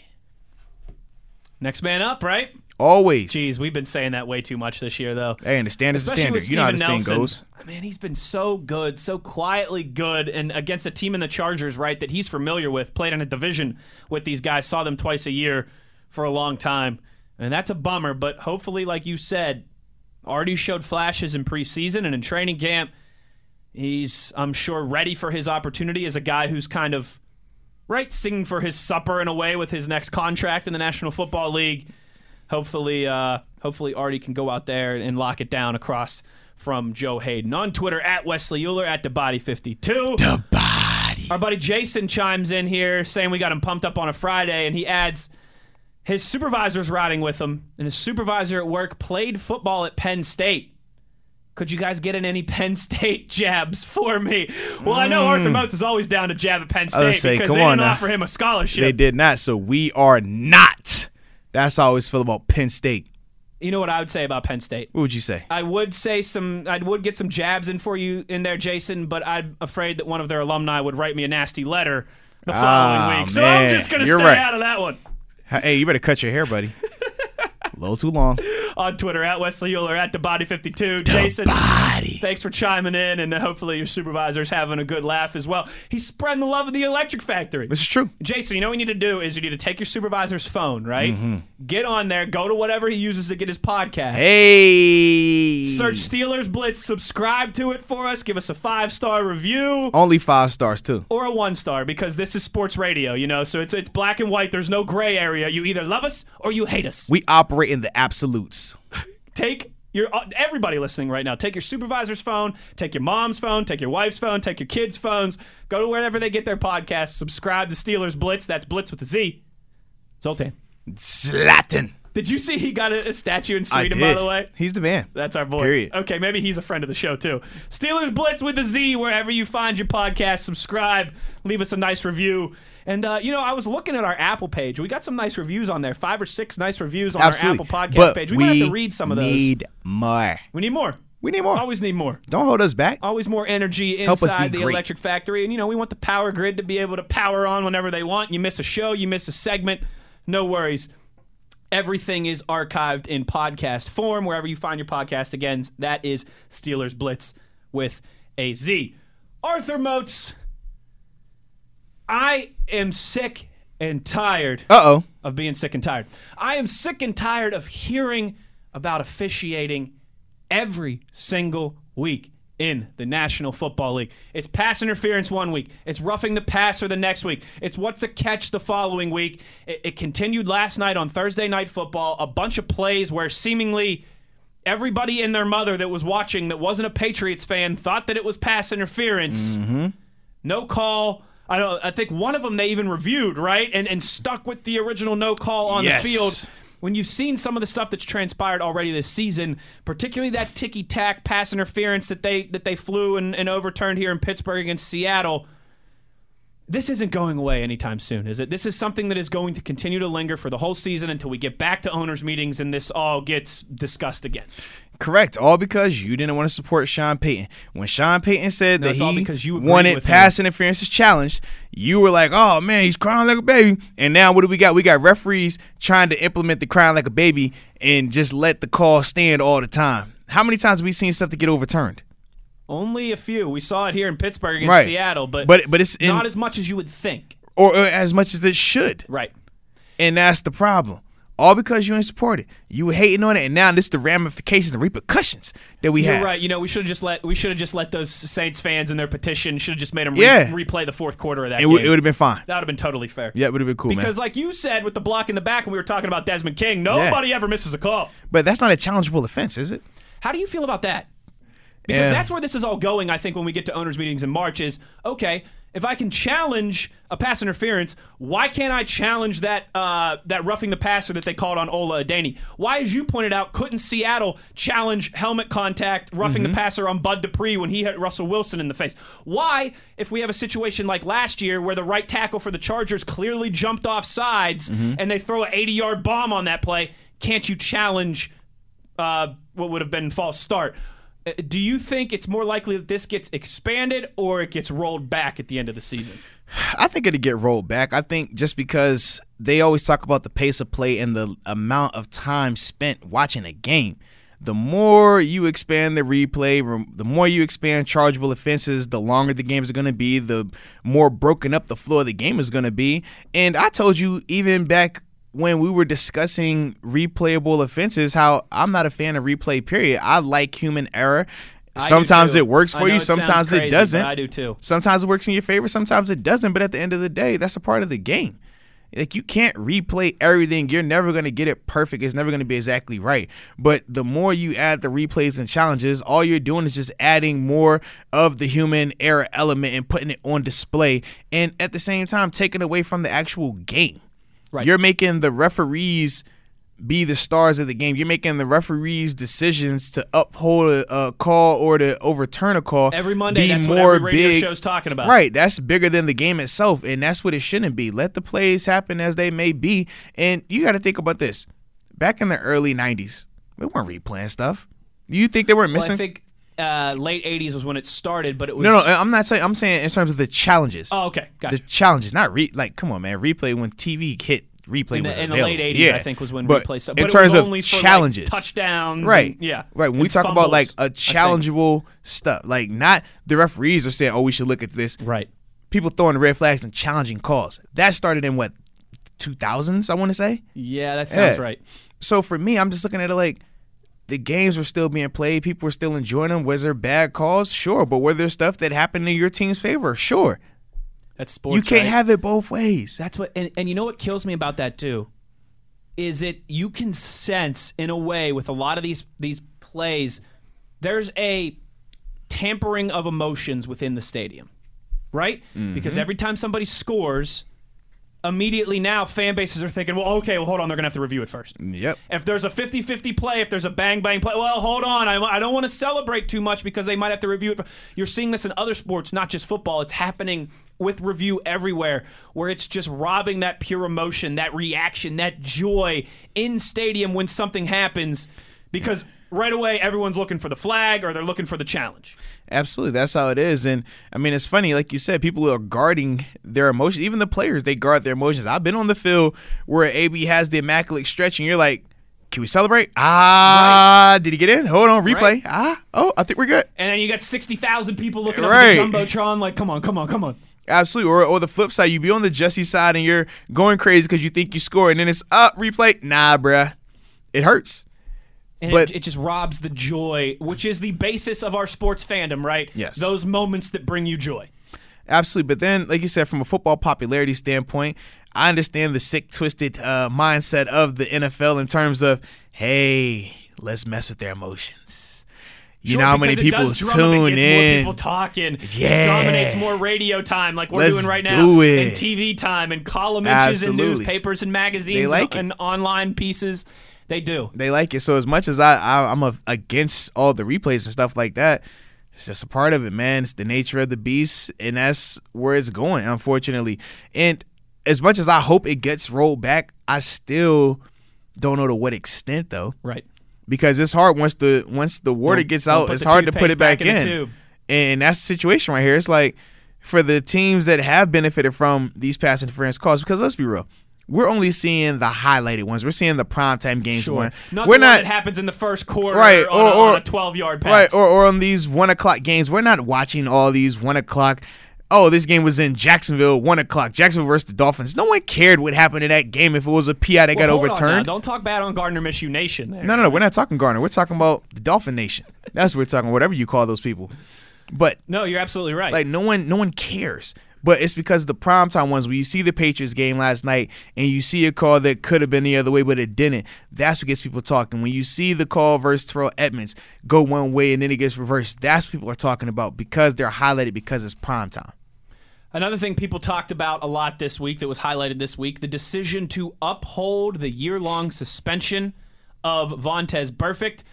Next man up, right? Always. Jeez, we've been saying that way too much this year, though. Hey, and the standard's the standard. You know how this Steven thing goes. Man, he's been so good, so quietly good, and against a team in the Chargers, right, that he's familiar with, played in a division with these guys, saw them twice a year for a long time. And that's a bummer, but hopefully, like you said, Artie showed flashes in preseason and in training camp. He's, I'm sure, ready for his opportunity as a guy who's kind of, right, singing for his supper in a way with his next contract in the National Football League hopefully uh, hopefully Artie can go out there and lock it down across from Joe Haden. On Twitter at Wesley Uhler at the body 52. The body. Our buddy Jason chimes in here saying we got him pumped up on a Friday and he adds his supervisor's riding with him and his supervisor at work played football at Penn State. Could you guys get in any Penn State jabs for me? Well, I know Arthur Moats is always down to jab at Penn State say, because they didn't now. offer him a scholarship. They did not, so we are not. That's how I always feel about Penn State. You know what I would say about Penn State? What would you say? I would say some. I would get some jabs in for you in there, Jason. But I'm afraid that one of their alumni would write me a nasty letter the following Ah, week. So I'm just gonna You're stay right. out of that one. Hey, you better cut your hair, buddy. A little too long. On Twitter at Wesley Uhler at the Body 52. Jason, Body. thanks for chiming in, and hopefully your supervisor's having a good laugh as well. He's spreading the love of the Electric Factory. This is true. Jason, you know what you need to do is you need to take your supervisor's phone, right? Mm-hmm. Get on there, go to whatever he uses to get his podcast. Hey. Search Steelers Blitz, subscribe to it for us, give us a five star review. Only five stars too. or a one star because this is sports radio, you know. So it's it's black and white. There's no gray area. You either love us or you hate us. We operate in the absolutes. Take your uh, everybody listening right now. Take your supervisor's phone, take your mom's phone, take your wife's phone, take your kids' phones. Go to wherever they get their podcasts. Subscribe to Steelers Blitz. That's Blitz with a Z. Zlatan. Zlatan. Did you see he got a, a statue in Sweden, by the way? He's the man. That's our boy. Period. Okay, maybe he's a friend of the show too. Steelers Blitz with a Z, wherever you find your podcast. Subscribe, leave us a nice review. And uh, you know, I was looking at our Apple page. We got some nice reviews on there. Five or six nice reviews on Absolutely. our Apple Podcast but page. We, might have to read some of those. We Need more. we need more. We need more. Always need more. Don't hold us back. Always more energy Help us be inside the great. electric factory. And you know, we want the power grid to be able to power on whenever they want. You miss a show, you miss a segment, no worries. Everything is archived in podcast form wherever you find your podcast. Again, that is Steelers Blitz with a Z. Arthur Moats, I am sick and tired Uh oh. of being sick and tired. I am sick and tired of hearing about officiating every single week. In the National Football League. It's pass interference one week. It's roughing the passer the next week. It's what's a catch the following week. It, it continued last night on Thursday Night Football. A bunch of plays where seemingly everybody and their mother that was watching that wasn't a Patriots fan thought that it was pass interference. Mm-hmm. No call. I don't. I think one of them they even reviewed right and and stuck with the original no call on Yes. the field. When you've seen some of the stuff that's transpired already this season, particularly that ticky tack pass interference that they that they flew and, and overturned here in Pittsburgh against Seattle, this isn't going away anytime soon, is it? This is something that is going to continue to linger for the whole season until we get back to owners' meetings and this all gets discussed again. Correct. All because you didn't want to support Sean Payton. When Sean Payton said No, that he because you wanted pass interference is challenged, you were like, "Oh man, he's crying like a baby." And now what do we got? We got referees trying to implement the crying like a baby and just let the call stand all the time. How many times have we seen stuff to get overturned? Only a few. We saw it here in Pittsburgh against Right. Seattle, but But but it's in, not as much as you would think. or, or as much as it should. Right. And that's the problem. All because you ain't supported. You were hating on it, and now this is the ramifications, the repercussions that we You're have. right. You know, we should have just let we should have just let those Saints fans and their petition should have just made them Yeah. replay the fourth quarter of that It, game. would it would have been fine. that would have been totally fair. Yeah, it would have been cool, man. Because, like you said, with the block in the back, when we were talking about Desmond King, nobody ever misses a call. But that's not a challengeable offense, is it? How do you feel about that? Because Yeah. that's where this is all going, I think, when we get to owners' meetings in March is, okay, if I can challenge a pass interference, why can't I challenge that uh, that roughing the passer that they called on Ola Adeniyi? Why, as you pointed out, couldn't Seattle challenge helmet contact, roughing Mm-hmm. the passer on Bud Dupree when he hit Russell Wilson in the face? Why, if we have a situation like last year where the right tackle for the Chargers clearly jumped off sides Mm-hmm. and they throw an 80 yard bomb on that play, can't you challenge uh, what would have been false start. Uh, Do you think it's more likely that this gets expanded or it gets rolled back at the end of the season? I think it'd get rolled back. I think just because they always talk about the pace of play and the amount of time spent watching a game. The more you expand the replay, the more you expand chargeable offenses, the longer the games are going to be, the more broken up the flow of the game is going to be. And I told you even back when we were discussing replayable offenses how I'm not a fan of replay, period. I like human error. I Sometimes it works for you, it sometimes crazy, it doesn't. I do too. Sometimes it works in your favor, sometimes it doesn't. But at the end of the day, that's a part of the game. Like you can't replay everything. You're never gonna get it perfect. It's never gonna be exactly right. But the more you add the replays and challenges, all you're doing is just adding more of the human error element and putting it on display, and at the same time taking away from the actual game. Right. You're making the referees be the stars of the game. You're making the referees' decisions to uphold a, a call or to overturn a call. Every Monday, be that's what more every radio big. show's talking about. Right. That's bigger than the game itself, and that's what it shouldn't be. Let the plays happen as they may be. And you got to think about this. Back in the early '90s, we weren't replaying stuff. You think they weren't Well, missing? I think uh, late 80s was when it started, but it was. no, no. I'm not saying. I'm saying in terms of the challenges. Oh, okay. Gotcha. The challenges, not re. Like, come on, man. Replay when TV hit. Replay in the, in the late 80s, yeah. I think, was when but replay started. In But terms it was of only for, like, challenges, touchdowns. right? and- yeah. right. When we talk about like fumbles, a challengeable stuff, like not the referees are saying, "Oh, we should look at this." Right. People throwing red flags and challenging calls. That started in what 2000s, I want to say. Yeah, that sounds Yeah. right. So for me, I'm just looking at it like the games were still being played. People were still enjoying them. Was there bad calls? Sure. But were there stuff that happened in your team's favor? Sure. That's sports. you can't right? have it both ways. That's what, and, and you know what kills me about that too, is it you can sense in a way with a lot of these these plays, there's a tampering of emotions within the stadium, right? Mm-hmm. Because every time somebody scores, immediately now fan bases are thinking, well, okay, well, hold on, they're gonna have to review it first. Yep. If there's a 50-50 play, if there's a bang bang play, well, hold on, I, I don't want to celebrate too much because they might have to review it. You're seeing this in other sports, not just football. It's happening with review everywhere, where it's just robbing that pure emotion, that reaction, that joy in stadium when something happens, because right away everyone's looking for the flag or they're looking for the challenge. Absolutely, that's how it is. And I mean, it's funny, like you said, people are guarding their emotions. Even the players, they guard their emotions. I've been on the field where AB has the immaculate stretch, and you're like, "Can we celebrate? Ah, did he get in? Hold on, replay. Right. Ah, oh, I think we're good. And then you got 60,000 people looking up Right. at the Jumbotron like, come on, come on, come on. Absolutely. Or, or the flip side, you be on the Jesse side and you're going crazy because you think you scored, and then it's up replay. Nah, bruh, it hurts. And But- it, it just robs the joy, which is the basis of our sports fandom, right? Yes. Those moments that bring you joy. Absolutely. But then, like you said, from a football popularity standpoint, I understand the sick, twisted uh, mindset of the NFL in terms of, hey, let's mess with their emotions. You Sure, know how many people does drum 'em, tune gets in. More people talking. Yeah. It dominates more radio time, like we're Let's doing right now, do and TV time, and column inches in Absolutely. newspapers and magazines, like and, and online pieces. They do. they like it. So as much as I, I I'm a, against all the replays and stuff like that, it's just a part of it, man. It's the nature of the beast, and that's where it's going, unfortunately. And as much as I hope it gets rolled back, I still don't know to what extent though, Right. because it's hard once the once the water Don't- gets out, it's hard to put it back, back in in. And that's the situation right here. It's like for the teams that have benefited from these pass interference calls, because let's be real. We're only seeing the highlighted ones. We're seeing the primetime games. Sure. One. Not We're not one that happens in the first quarter right on, or, a, or on a 12 yard pass. right or, or on these one o'clock games we're not watching all these one o'clock oh this game was in jacksonville one o'clock jacksonville versus the dolphins no one cared what happened in that game if it was a pi that Well, got hold on now. overturned Don't talk bad on Gardner Minshew Nation there. no no no we're not talking Gardner. we're talking about the dolphin nation that's what we're talking whatever you call those people but No, you're absolutely right. like no one no one cares but it's because the primetime ones when you see the Patriots game last night and you see a call that could have been the other way but it didn't, that's what gets people talking. When you see the call versus Terrell Edmunds go one way and then it gets reversed, that's what people are talking about because they're highlighted because it's primetime. Another thing people talked about a lot this week that was highlighted this week the decision to uphold the year long suspension of Vontaze Burfict.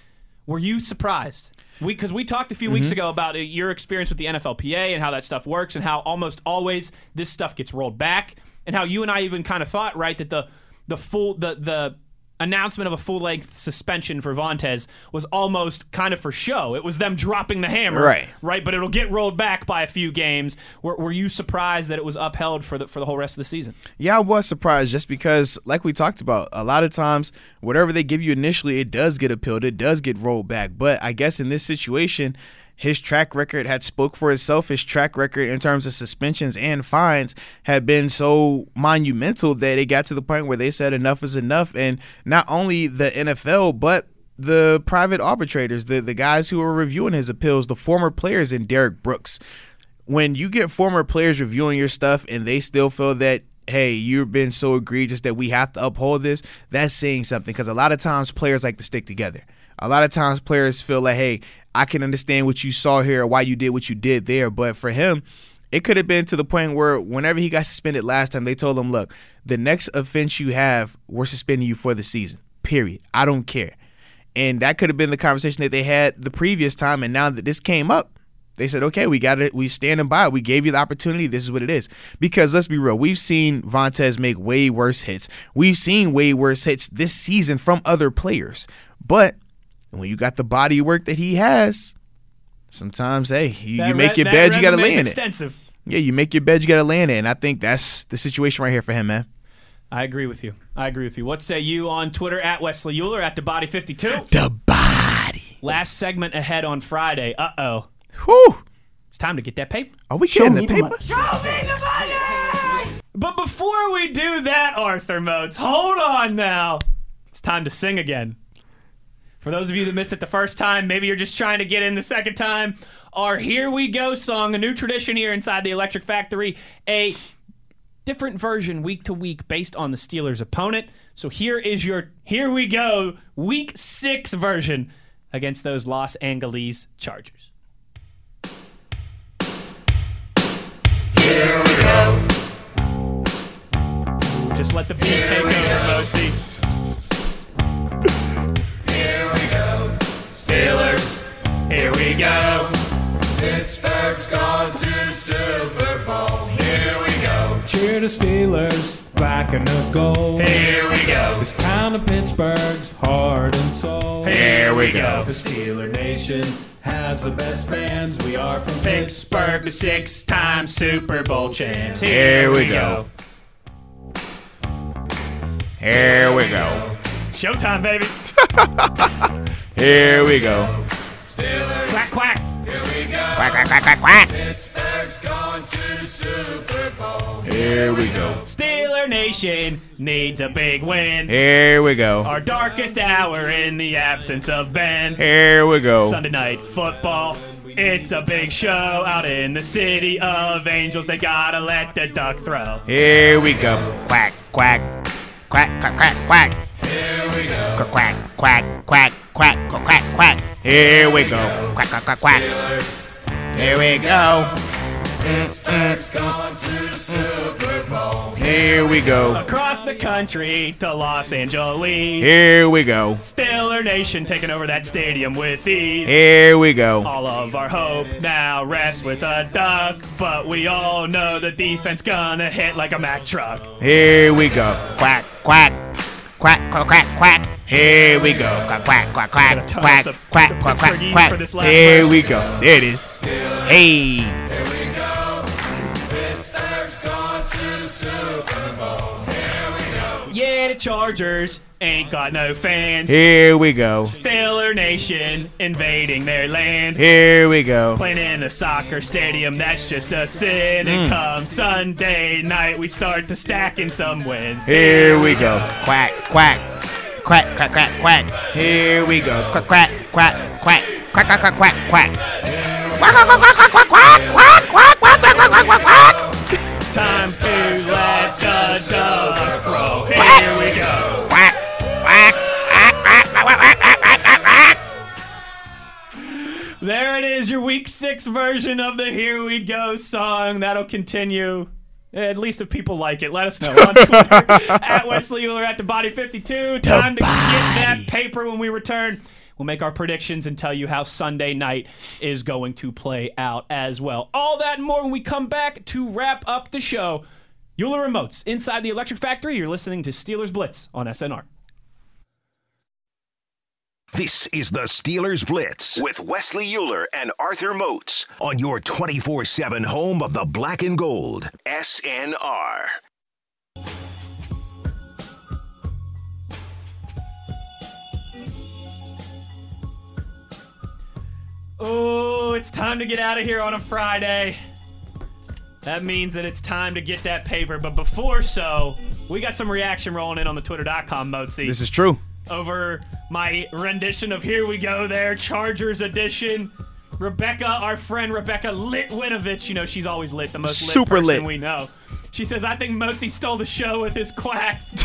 Were you surprised? Because we, talked a few weeks ago about uh, your experience with the NFLPA and how that stuff works and how almost always this stuff gets rolled back and how you and I even kind of thought right that the the full the the announcement of a full length suspension for Vontaze was almost kind of for show. It was them dropping the hammer, Right. Right, but it'll get rolled back by a few games. Were, were you surprised that it was upheld for the for the whole rest of the season? Yeah, I was surprised just because, like we talked about, a lot of times, whatever they give you initially, it does get appealed, it does get rolled back. But I guess in this situation, his track record had spoke for itself. His track record in terms of suspensions and fines had been so monumental that it got to the point where they said enough is enough. And not only the NFL, but the private arbitrators, the, the guys who were reviewing his appeals, the former players in Derrick Brooks when you get former players reviewing your stuff and they still feel that hey you've been so egregious that we have to uphold this that's saying something because a lot of times players like to stick together a lot of times players feel like hey i can understand what you saw here why you did what you did there but for him it could have been to the point where whenever he got suspended last time they told him look the next offense you have we're suspending you for the season period i don't care and that could have been the conversation that they had the previous time and now that this came up they said, okay, we got it. We standing by. We gave you the opportunity. This is what it is. Because let's be real, we've seen Vontaze make way worse hits. We've seen way worse hits this season from other players. But when you got the body work that he has, sometimes, hey, you, That you make re- your that bed, you got to lay in it. Yeah, you make your bed, you got to lay in it. And I think that's the situation right here for him, man. I agree with you. I agree with you. What say you on Twitter at Wesley Uhler at the Body 52? The body. Last segment ahead on Friday. Uh oh. Whew. It's time to get that paper. Are we getting the paper? Show me the money! But before we do that, Arthur Moats, hold on now. It's time to sing again. For those of you that missed it the first time, maybe you're just trying to get in the second time. Our Here We Go song, a new tradition here inside the Electric Factory, a different version week to week based on the Steelers' opponent. So here is your Here We Go week six version against those Los Angeles Chargers. Here we go. Just let the beat take over, Mosey. Here we go. Pittsburgh's gone to Super Bowl. Here we go. Cheer the Steelers, black and the gold. Here we go. This town of Pittsburgh's heart and soul. Here we go. The Steeler Nation has the best fans. We are from Pittsburgh, the six-time Super Bowl champs. Here we go. Here we go. Showtime, baby. Here we go. Quack, quack. Here we go. Quack, quack, quack, quack, quack. Pittsburgh's gone to the Super Bowl. Here we go. Steeler Nation needs a big win. Here we go. Our darkest hour in the absence of Ben. Here we go. Sunday night football. It's a big show out in the city of angels. They gotta let the duck throw. Here we go. Quack, quack. Quack, quack, quack, quack. Here we go. Quack, quack, quack, quack, quack, quack, quack. Here we go. Quack, quack, quack, quack. Here we go. Pittsburgh's gone to the Super Bowl. Here we go. Across the country to Los Angeles. Here we go. Stiller Nation taking over that stadium with ease. Here we go. All of our hope now rests with a duck, but we all know the defense gonna hit like a Mack truck. Here we go. Quack, quack. Quack, quack, quack, quack. Here we go. Quack, quack, quack, quack, quack, the- quack, the quack, quack, quack. for this last Here verse. we go. There it is. Hey. Pittsburgh's gone to Super Bowl. The Chargers ain't got no fans. Here we go. Stiller Nation invading their land. Here we go. Playing in a soccer stadium, that's just a sin. Hmm. And come Sunday night, we start to stack in some wins. Here we go. Quack, quack. Quack, quack, quack, quack. Here we go. Quack, quack, quack, quack. Quack, quack, quack, quack, quack. Quack, quack, quack, quack, quack, quack, quack, quack, quack, quack, quack, quack, time to let the dove overflow. Here we go. There it is, your week six version of the Here We Go song. That'll continue. At least if people like it, let us know on Twitter at Wesley Uhler at the Body 52. Time to get that paper when we return. We'll make our predictions and tell you how Sunday night is going to play out as well. All that and more when we come back to wrap up the show. Uhler Remotes inside the Electric Factory. You're listening to Steelers Blitz on SNR. This is the Steelers Blitz with Wesley Uhler and Arthur Moats on your 24 7 home of the black and gold. SNR. Oh, it's time to get out of here on a Friday. That means that it's time to get that paper. But before so, we got some reaction rolling in on the twitter.com Moatsy This is true. over my rendition of Here We Go There, Chargers edition. Rebecca, our friend Rebecca Litwinovich, you know, she's always lit, the most lit Super person lit. we know. She says, I think Moatsy stole the show with his quacks.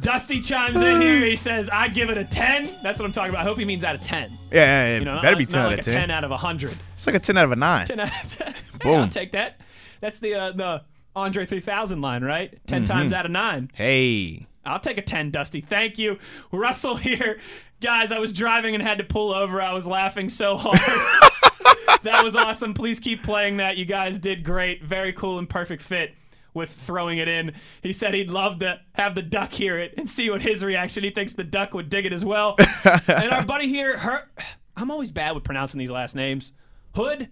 Dusty chimes in here. He says, I give it a 10. That's what I'm talking about. I hope he means out of 10. Yeah, yeah, yeah. You know, better not, be not 10 out like of a 10. 10 out of 100. It's like a 10 out of a 9. 10 out of 10. Hey, Boom. I'll take that. That's the uh, the Andre 3000 line, right? 10 Mm-hmm. times out of 9. Hey. I'll take a 10, Dusty. Thank you. Russell here. Guys, I was driving and had to pull over. I was laughing so hard. that was awesome. Please keep playing that. You guys did great. Very cool and perfect fit with throwing it in. He said he'd love to have the duck hear it and see what his reaction. He thinks the duck would dig it as well. and our buddy here, her I'm always bad with pronouncing these last names. Hood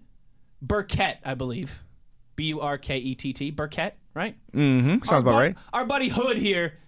Burkett, I believe. B U R K E T T. Burkett, right? Mm-hmm. Sounds about bu- right. Our buddy Hood here,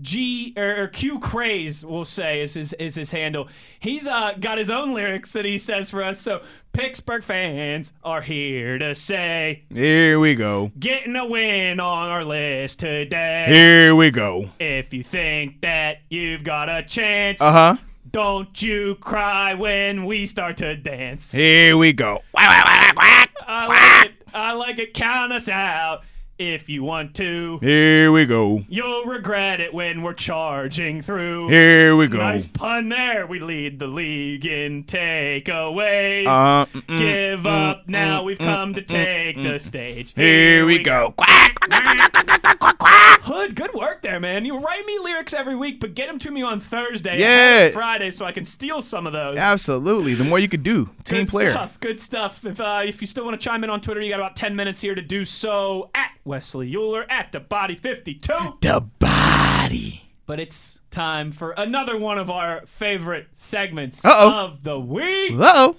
G or, or Q Craze, we'll say is his is his handle. He's uh got his own lyrics that he says for us. So Pittsburgh fans are here to say, Here we go. getting a win on our list today. Here we go. If you think that you've got a chance, Uh huh. don't you cry when we start to dance. Here we go. I like it. I like it. Count us out if you want to. Here we go. You'll regret it when we're charging through. Here we go. Nice pun there. We lead the league in takeaways. Uh, mm, mm, Give mm, up now. mm, We've mm, come to take the stage. Here we go. Quack, quack, quack, quack, quack, quack, quack, quack. Hood, good work there, man. You write me lyrics every week, but get them to me on Thursday, Yeah. Friday, so I can steal some of those. Absolutely. The more you could do. Team Good player. stuff. Good stuff. If uh, if you still want to chime in on Twitter, you got about ten minutes here to do so at Wesley Uhler at the Body Fifty Two. The body. But it's time for another one of our favorite segments Uh-oh. of the week. Uh oh.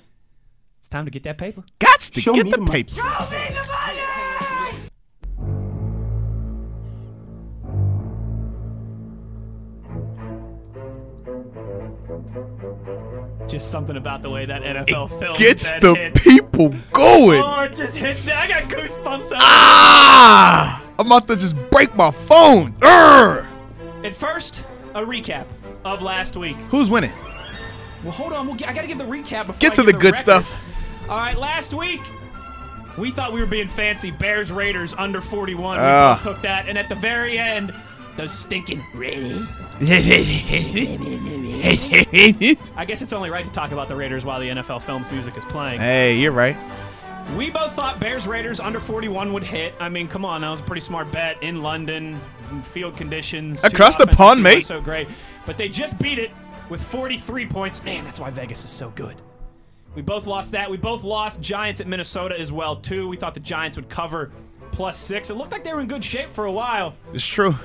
It's time to get that paper. Gots to get the paper. Just something about the way that NFL film Gets the hits. people going. Oh, it just hits me. I got goosebumps. Ah! I'm about to just break my phone. Urgh! At first, a recap of last week. Who's winning? Well, hold on. We'll get, I got to give the recap before Get to give the good record. stuff. All right, last week we thought we were being fancy. Bears Raiders under 41. We Ah. both took that, and at the very end, those stinking Raiders. I guess it's only right to talk about the Raiders while the NFL Films music is playing. hey, you're right. We both thought Bears Raiders under 41 would hit. I mean, come on, that was a pretty smart bet in London, field conditions. Across the pond, mate. So great, but they just beat it with 43 points. Man, that's why Vegas is so good. We both lost that. We both lost Giants at Minnesota as well too. We thought the Giants would cover plus six. It looked like they were in good shape for a while, It's true.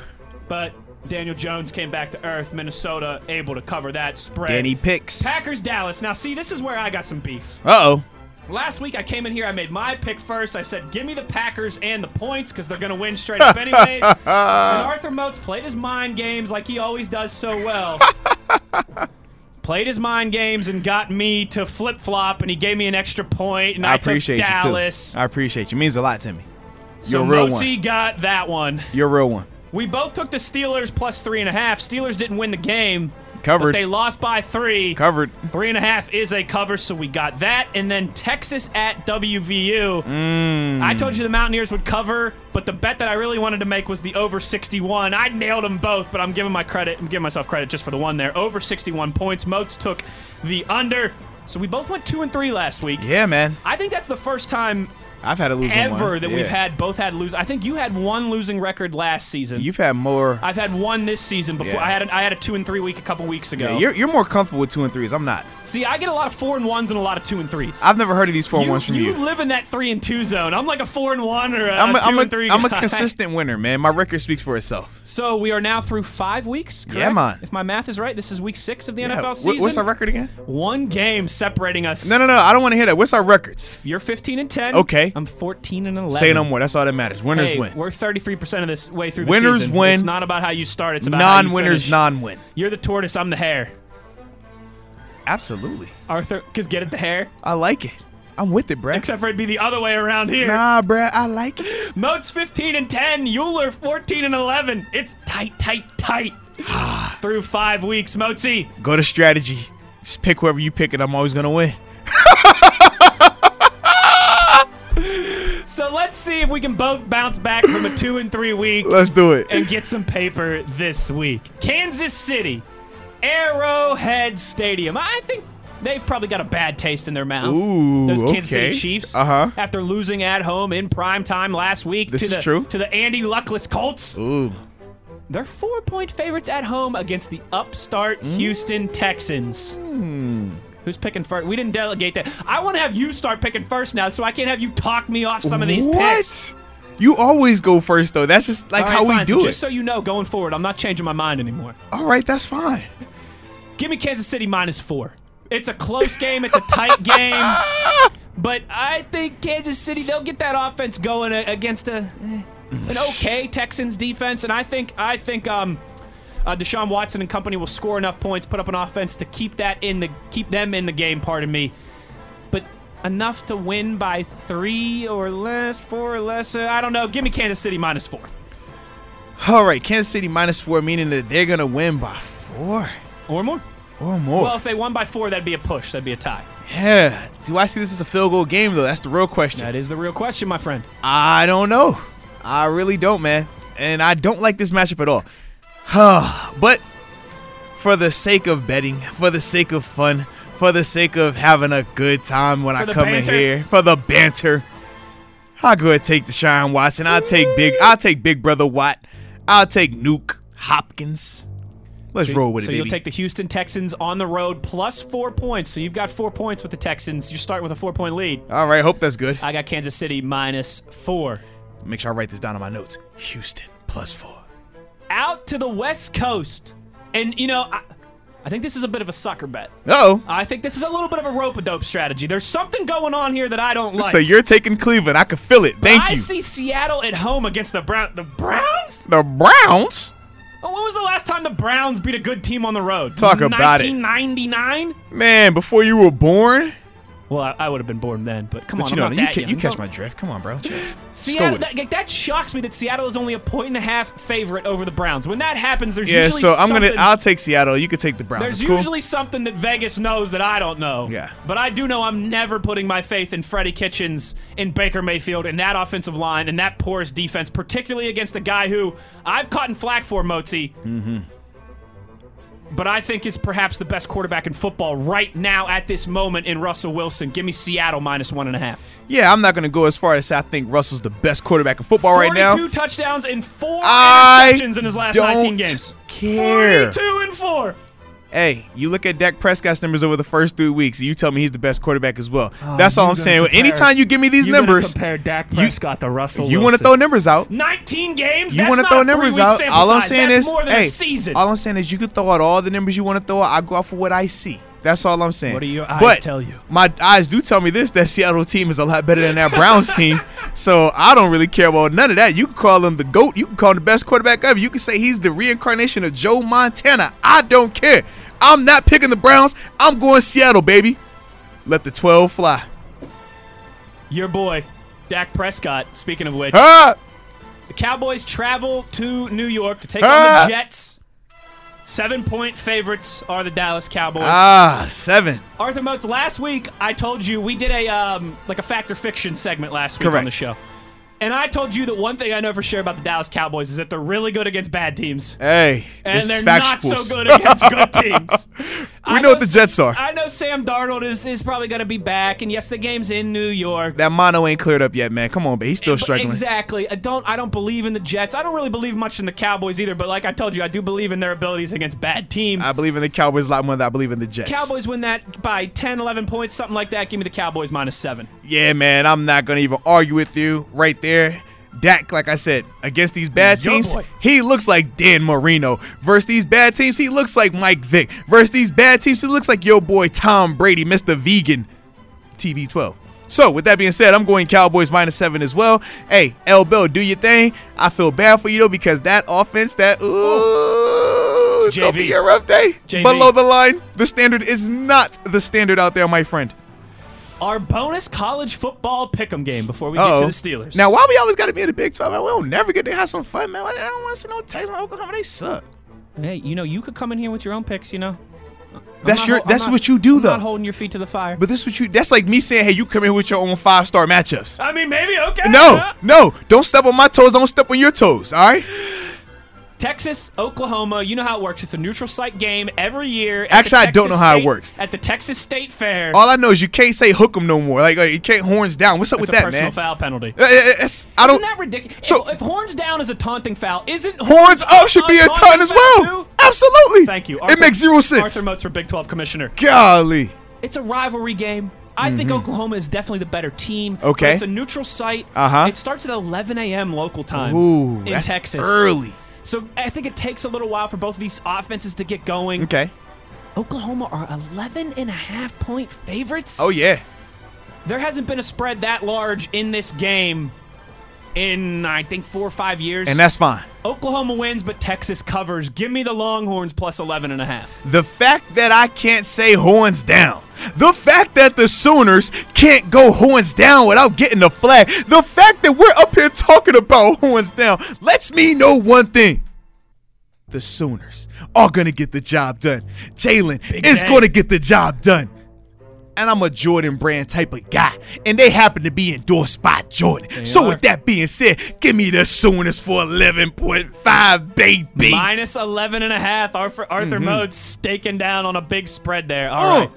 but Daniel Jones came back to earth. Minnesota able to cover that spread. Danny picks. Uh Packers Dallas. Now see, this is where I got some beef. oh. Last week I came in here, I made my pick first. I said, give me the Packers and the points because they're going to win straight up anyways. and Arthur Moats played his mind games like he always does so well. played his mind games and got me to flip flop, and he gave me an extra point, and I, I appreciate took you Dallas. too. I appreciate you. It means a lot to me. so You're a real Moatsy one. got that one. You're a real one. We both took the Steelers plus three and a half. Steelers didn't win the game, but Covered. they lost by three. Covered. Three and a half is a cover, so we got that. And then Texas at WVU. Mm. I told you the Mountaineers would cover, but the bet that I really wanted to make was the over 61. I nailed them both, but I'm giving my credit. I'm giving myself credit just for the one there. Over 61 points. Moats took the under. So we both went two and three last week. Yeah, man. I think that's the first time I've had a losing ever one. that Yeah. we've had both had lose. I think you had one losing record last season. You've had more. I've had one this season before. Yeah. I had a, I had a two and three week a couple weeks ago. yeah, you're, you're more comfortable with two and threes. I'm not. See, I get a lot of four and ones and a lot of two and threes. I've never heard of these four and ones from you. You live in that three and two zone. I'm like a four and one or a, I'm a, two I'm a, and three. I'm a consistent winner, man. My record speaks for itself. So we are now through five weeks. Correct? Yeah, man. If my math is right, this is week six of the Yeah. NFL season. What's our record again? One game separating us. No, no, no. I don't want to hear that. What's our records? You're 15 and 10. Okay. I'm 14 and 11. Say no more. That's all that matters. Winners Hey, win. We're 33% of this way through the Winners season. win. It's not about how you start. It's about Non-winners, non-win. You're the tortoise. I'm the hare. Absolutely. Arthur, because get it, the hare. I like it. I'm with it, bruh. Except for it'd be the other way around here. Nah, bruh. I like it. Moats 15 and 10, Uhler 14 and 11. It's tight, tight, tight. Through five weeks, Moatsy. Go to strategy. Just pick whoever you pick, and I'm always gonna win. So let's see if we can both bounce back from a two and three week Let's do it. and get some paper this week. Kansas City, Arrowhead Stadium. I think they've probably got a bad taste in their mouth. Ooh, Those Kansas okay. City Chiefs. Uh-huh. After losing at home in prime time last week This to is the true. to the Andy Luckless Colts. Ooh. They're four point favorites at home against the upstart Mm. Houston Texans. Who's picking first? We didn't delegate that. I want to have you start picking first now, so I can't have you talk me off some of these what? picks. You always go first, though. That's just like right, how we do so it. Just so you know, going forward, I'm not changing my mind anymore. All right, that's fine. Give me Kansas City minus four. It's a close game. It's a tight game. But I think Kansas City they'll get that offense going against a eh, an okay Texans defense, and I think I think um uh, Deshaun Watson and company will score enough points, put up an offense to keep that in the keep them in the game. Pardon me, but enough to win by three or less, four or less. Uh, I don't know. Give me Kansas City minus four All right, Kansas City minus four, meaning that they're gonna win by four or more. or more. Well, if they won by four, that'd be a push. That'd be a tie. yeah. Do I see this as a field goal game though? That's the real question. That is the real question, my friend. I don't know. I really don't, man. And I don't like this matchup at all. But for the sake of betting, for the sake of fun, for the sake of having a good time when For I come banter. in here, for the banter, I'll go ahead and take Deshaun Watson. I'll take big. I'll take Big Brother Watt. I'll take Nuke Hopkins. Let's So, roll with so it, So you'll baby. take the Houston Texans on the road plus four points. So you've got four points with the Texans. You're starting with a four point lead. all right, hope that's good. I got Kansas City minus four. Make sure I write this down on my notes. Houston plus four. Out to the West Coast. And, you know, I, I think this is a bit of a sucker bet. Oh, I think this is a little bit of a rope a dope strategy. There's something going on here that I don't like. so you're taking Cleveland. I can feel it. Thank I you. I see Seattle at home against the Brown the Browns? The Browns? Oh, When was the last time the Browns beat a good team on the road? Talk about it. 1999? Man, before you were born. Well, I, I would have been born then, but come But on, you know, I'm not you, that ca- young. you catch my drift. Come on, bro. Seattle, with it. that, that shocks me that Seattle is only a point and a half favorite over the Browns. When that happens, there's Yeah, usually so I'm gonna. something- I'll take Seattle. You could take the Browns. There's That's cool. usually something that Vegas knows that I don't know. Yeah. But I do know I'm never putting my faith in Freddie Kitchens, in Baker Mayfield, in that offensive line, and that porous defense, particularly against a guy who I've caught in flack for, Mozi. But I think is perhaps the best quarterback in football right now at this moment in Russell Wilson. Give me Seattle minus one and a half. Yeah, I'm not gonna go as far as I think Russell's the best quarterback in football right now. 42 touchdowns and four I interceptions in his last 19 don't games. care. 42 and four. Hey, you look at Dak Prescott's numbers over the first three weeks, and you tell me he's the best quarterback as well. Oh, That's all I'm saying. Anytime you give me these numbers, compare Dak you- Prescott to Russell you want to throw numbers out. 19 games. You want to throw numbers out. All I'm saying That's is, more than hey, a season. all I'm saying is you can throw out all the numbers you want to throw out. I go off for what I see. That's all I'm saying. What do your eyes but tell you? My eyes do tell me this: that Seattle team is a lot better than that Browns team. So I don't really care about none of that. You can call him the goat. You can call him the best quarterback ever. You can say he's the reincarnation of Joe Montana. I don't care. I'm not picking the Browns. I'm going Seattle, baby. Let the 12 fly. Your boy, Dak Prescott. Speaking of which, Ah! the Cowboys travel to New York to take Ah. on the Jets. Seven point favorites are the Dallas Cowboys. Ah, seven. Arthur Moats, last week I told you we did a um like a fact or fiction segment last week on the show. And I told you that one thing I know for sure about the Dallas Cowboys is that they're really good against bad teams. Hey, And they're not so good against good teams. We know what the Jets are. I know Sam Darnold is, is probably going to be back, and yes, the game's in New York. That mono ain't cleared up yet, man. Come on, but he's still struggling. Exactly. I don't. I don't believe in the Jets. I don't really believe much in the Cowboys either. But like I told you, I do believe in their abilities against bad teams. I believe in the Cowboys a lot more than I believe in the Jets. Cowboys win that by 10, 11 points, something like that. Give me the Cowboys minus seven. Yeah, man. I'm not gonna even argue with you right there. Dak, like I said, against these bad teams, he looks like Dan Marino. Versus these bad teams, he looks like Mike Vick. Versus these bad teams, he looks like your boy Tom Brady, Mr. Vegan, TB12. So, with that being said, I'm going Cowboys minus seven as well. Hey, L. Bell, do your thing. I feel bad for you though because that offense, that ooh, it's gonna be a rough day. JV. Below the line, the standard is not the standard out there, my friend. Our bonus college football pick'em game before we get Uh-oh. to the Steelers. Now, why we always got to be in the Big 12? Man? We don't never get to have some fun, man. I don't want to see no Texas and Oklahoma. They suck. hey, you know you could come in here with your own picks. You know. I'm That's your. Ho- that's not- what you do, I'm though. Not holding your feet to the fire. but this what you. That's like me saying, "Hey, you come in with your own five star matchups." I mean, maybe okay. No, no, don't step on my toes. Don't step on your toes. All right. Texas, Oklahoma. You know how it works. It's a neutral site game every year. Actually, I don't know how it works. At the Texas State Fair. All I know is you can't say hook 'em no more. Like, like, you can't horns down. What's up It's with that, personal man? foul penalty. Uh, uh, it's- I don't. Isn't that ridiculous? So- if, if horns down is a taunting foul, isn't Horns up should be a ton as well. too? Absolutely. Thank you. it makes zero sense. Arthur Moats for Big 12 commissioner. Golly. It's a rivalry game. I think Oklahoma is definitely the better team. Mm-hmm. Okay. it's a neutral site. Uh-huh. It starts at 11 a.m. local time Ooh, in that's Texas. early. So I think it takes a little while for both of these offenses to get going. Okay. Oklahoma are 11 and a half point favorites. Oh yeah. There hasn't been a spread that large in this game in, I think, four or five years. And that's fine. Oklahoma wins, but Texas covers. Give me the Longhorns plus 11 and a half. The fact that I can't say horns down. The fact that the Sooners can't go horns down without getting the flag. The fact that we're up here talking about horns down lets me know one thing. The Sooners are going to get the job done. Jalen is going to get the job done. And I'm a Jordan brand type of guy. And they happen to be endorsed by Jordan. so, are. with that being said, give me the Sooners for 11.5, baby. Minus 11 and a half. Arthur, Arthur Mm-hmm. Moats staking down on a big spread there. All right. Oh.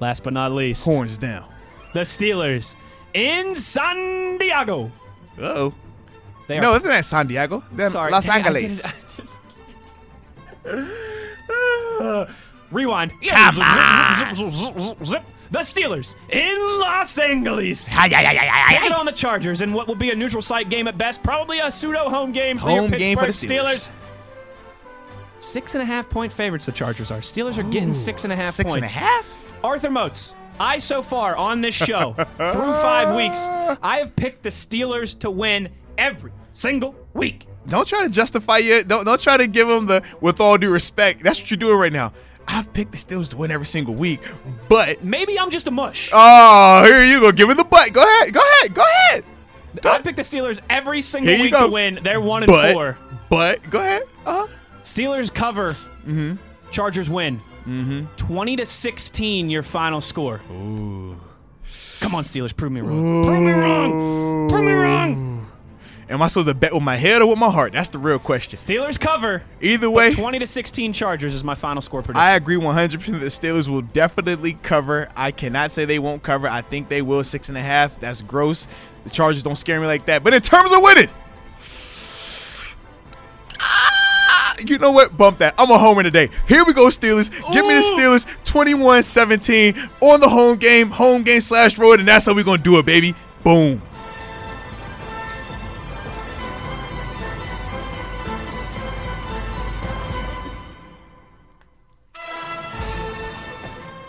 Last but not least, Horns down. the Steelers in San Diego. Uh oh. They No, are isn't that San Diego? Then sorry. Los Hey, I Angeles. didn't- Uh, rewind. Come Zip. The Steelers in Los Angeles. Taking on the Chargers in what will be a neutral site game at best, probably a pseudo home game for your Home game for the Pittsburgh Steelers. Six and a half point favorites, the Chargers are. Steelers are getting six and a half Six and a points. half? Arthur Moats, I so far on this show, through five weeks, I have picked the Steelers to win every single week. Don't try to justify it. Don't don't try to give them the with all due respect. That's what you're doing right now. I've picked the Steelers to win every single week, but Maybe I'm just a mush. oh, here you go. Give me the butt. Go ahead. Go ahead. Go ahead. I picked the Steelers every single week go. to win. They're one and But four. but go ahead. Uh huh. Steelers cover. Mm-hmm. Chargers win. Mm-hmm. Twenty to sixteen. Your final score. Ooh. Come on, Steelers. Prove me wrong. Prove me wrong. Prove me wrong. Am I supposed to bet with my head or with my heart? That's the real question. Steelers cover. Either way, Twenty to sixteen. Chargers is my final score prediction. I agree 100% that the Steelers will definitely cover. I cannot say they won't cover. I think they will. Six and a half. That's gross. The Chargers don't scare me like that. But in terms of winning, you know what? Bump that. I'm a homer today. Here we go, Steelers. Give me the Steelers 21 17 on the home game, home game slash road, and that's how we're going to do it, baby. Boom.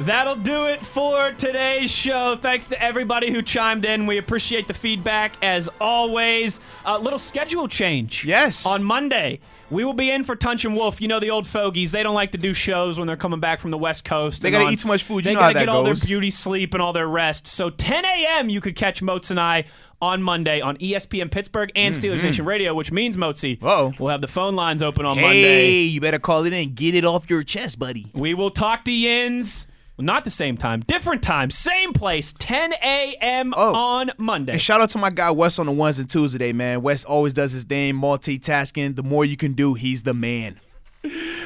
That'll do it for today's show. Thanks to everybody who chimed in. We appreciate the feedback as always. A little schedule change. Yes. On Monday, we will be in for Tunch and Wolf. You know the old fogies. They don't like to do shows when they're coming back from the West Coast. They gotta on- eat too much food. You They know how gotta get all their beauty sleep and all their rest. So 10 a.m. you could catch Moats and I on Monday on ESPN Pittsburgh and Steelers Nation Radio, which means. Mm-hmm. Uh-oh. We'll have the phone lines open on Hey, Monday. you better call it in. Get it off your chest, buddy. We will talk to Yins. Well, not the same time, different time, same place, 10 a.m. Oh. on Monday. And shout out to my guy Wes on the ones and twos today, man. Wes always does his thing, multitasking. The more you can do, he's the man.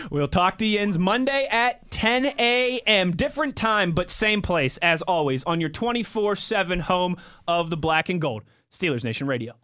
We'll talk to Yins Monday at 10 a.m. Different time, but same place as always on your 24 7 home of the black and gold. Steelers Nation Radio.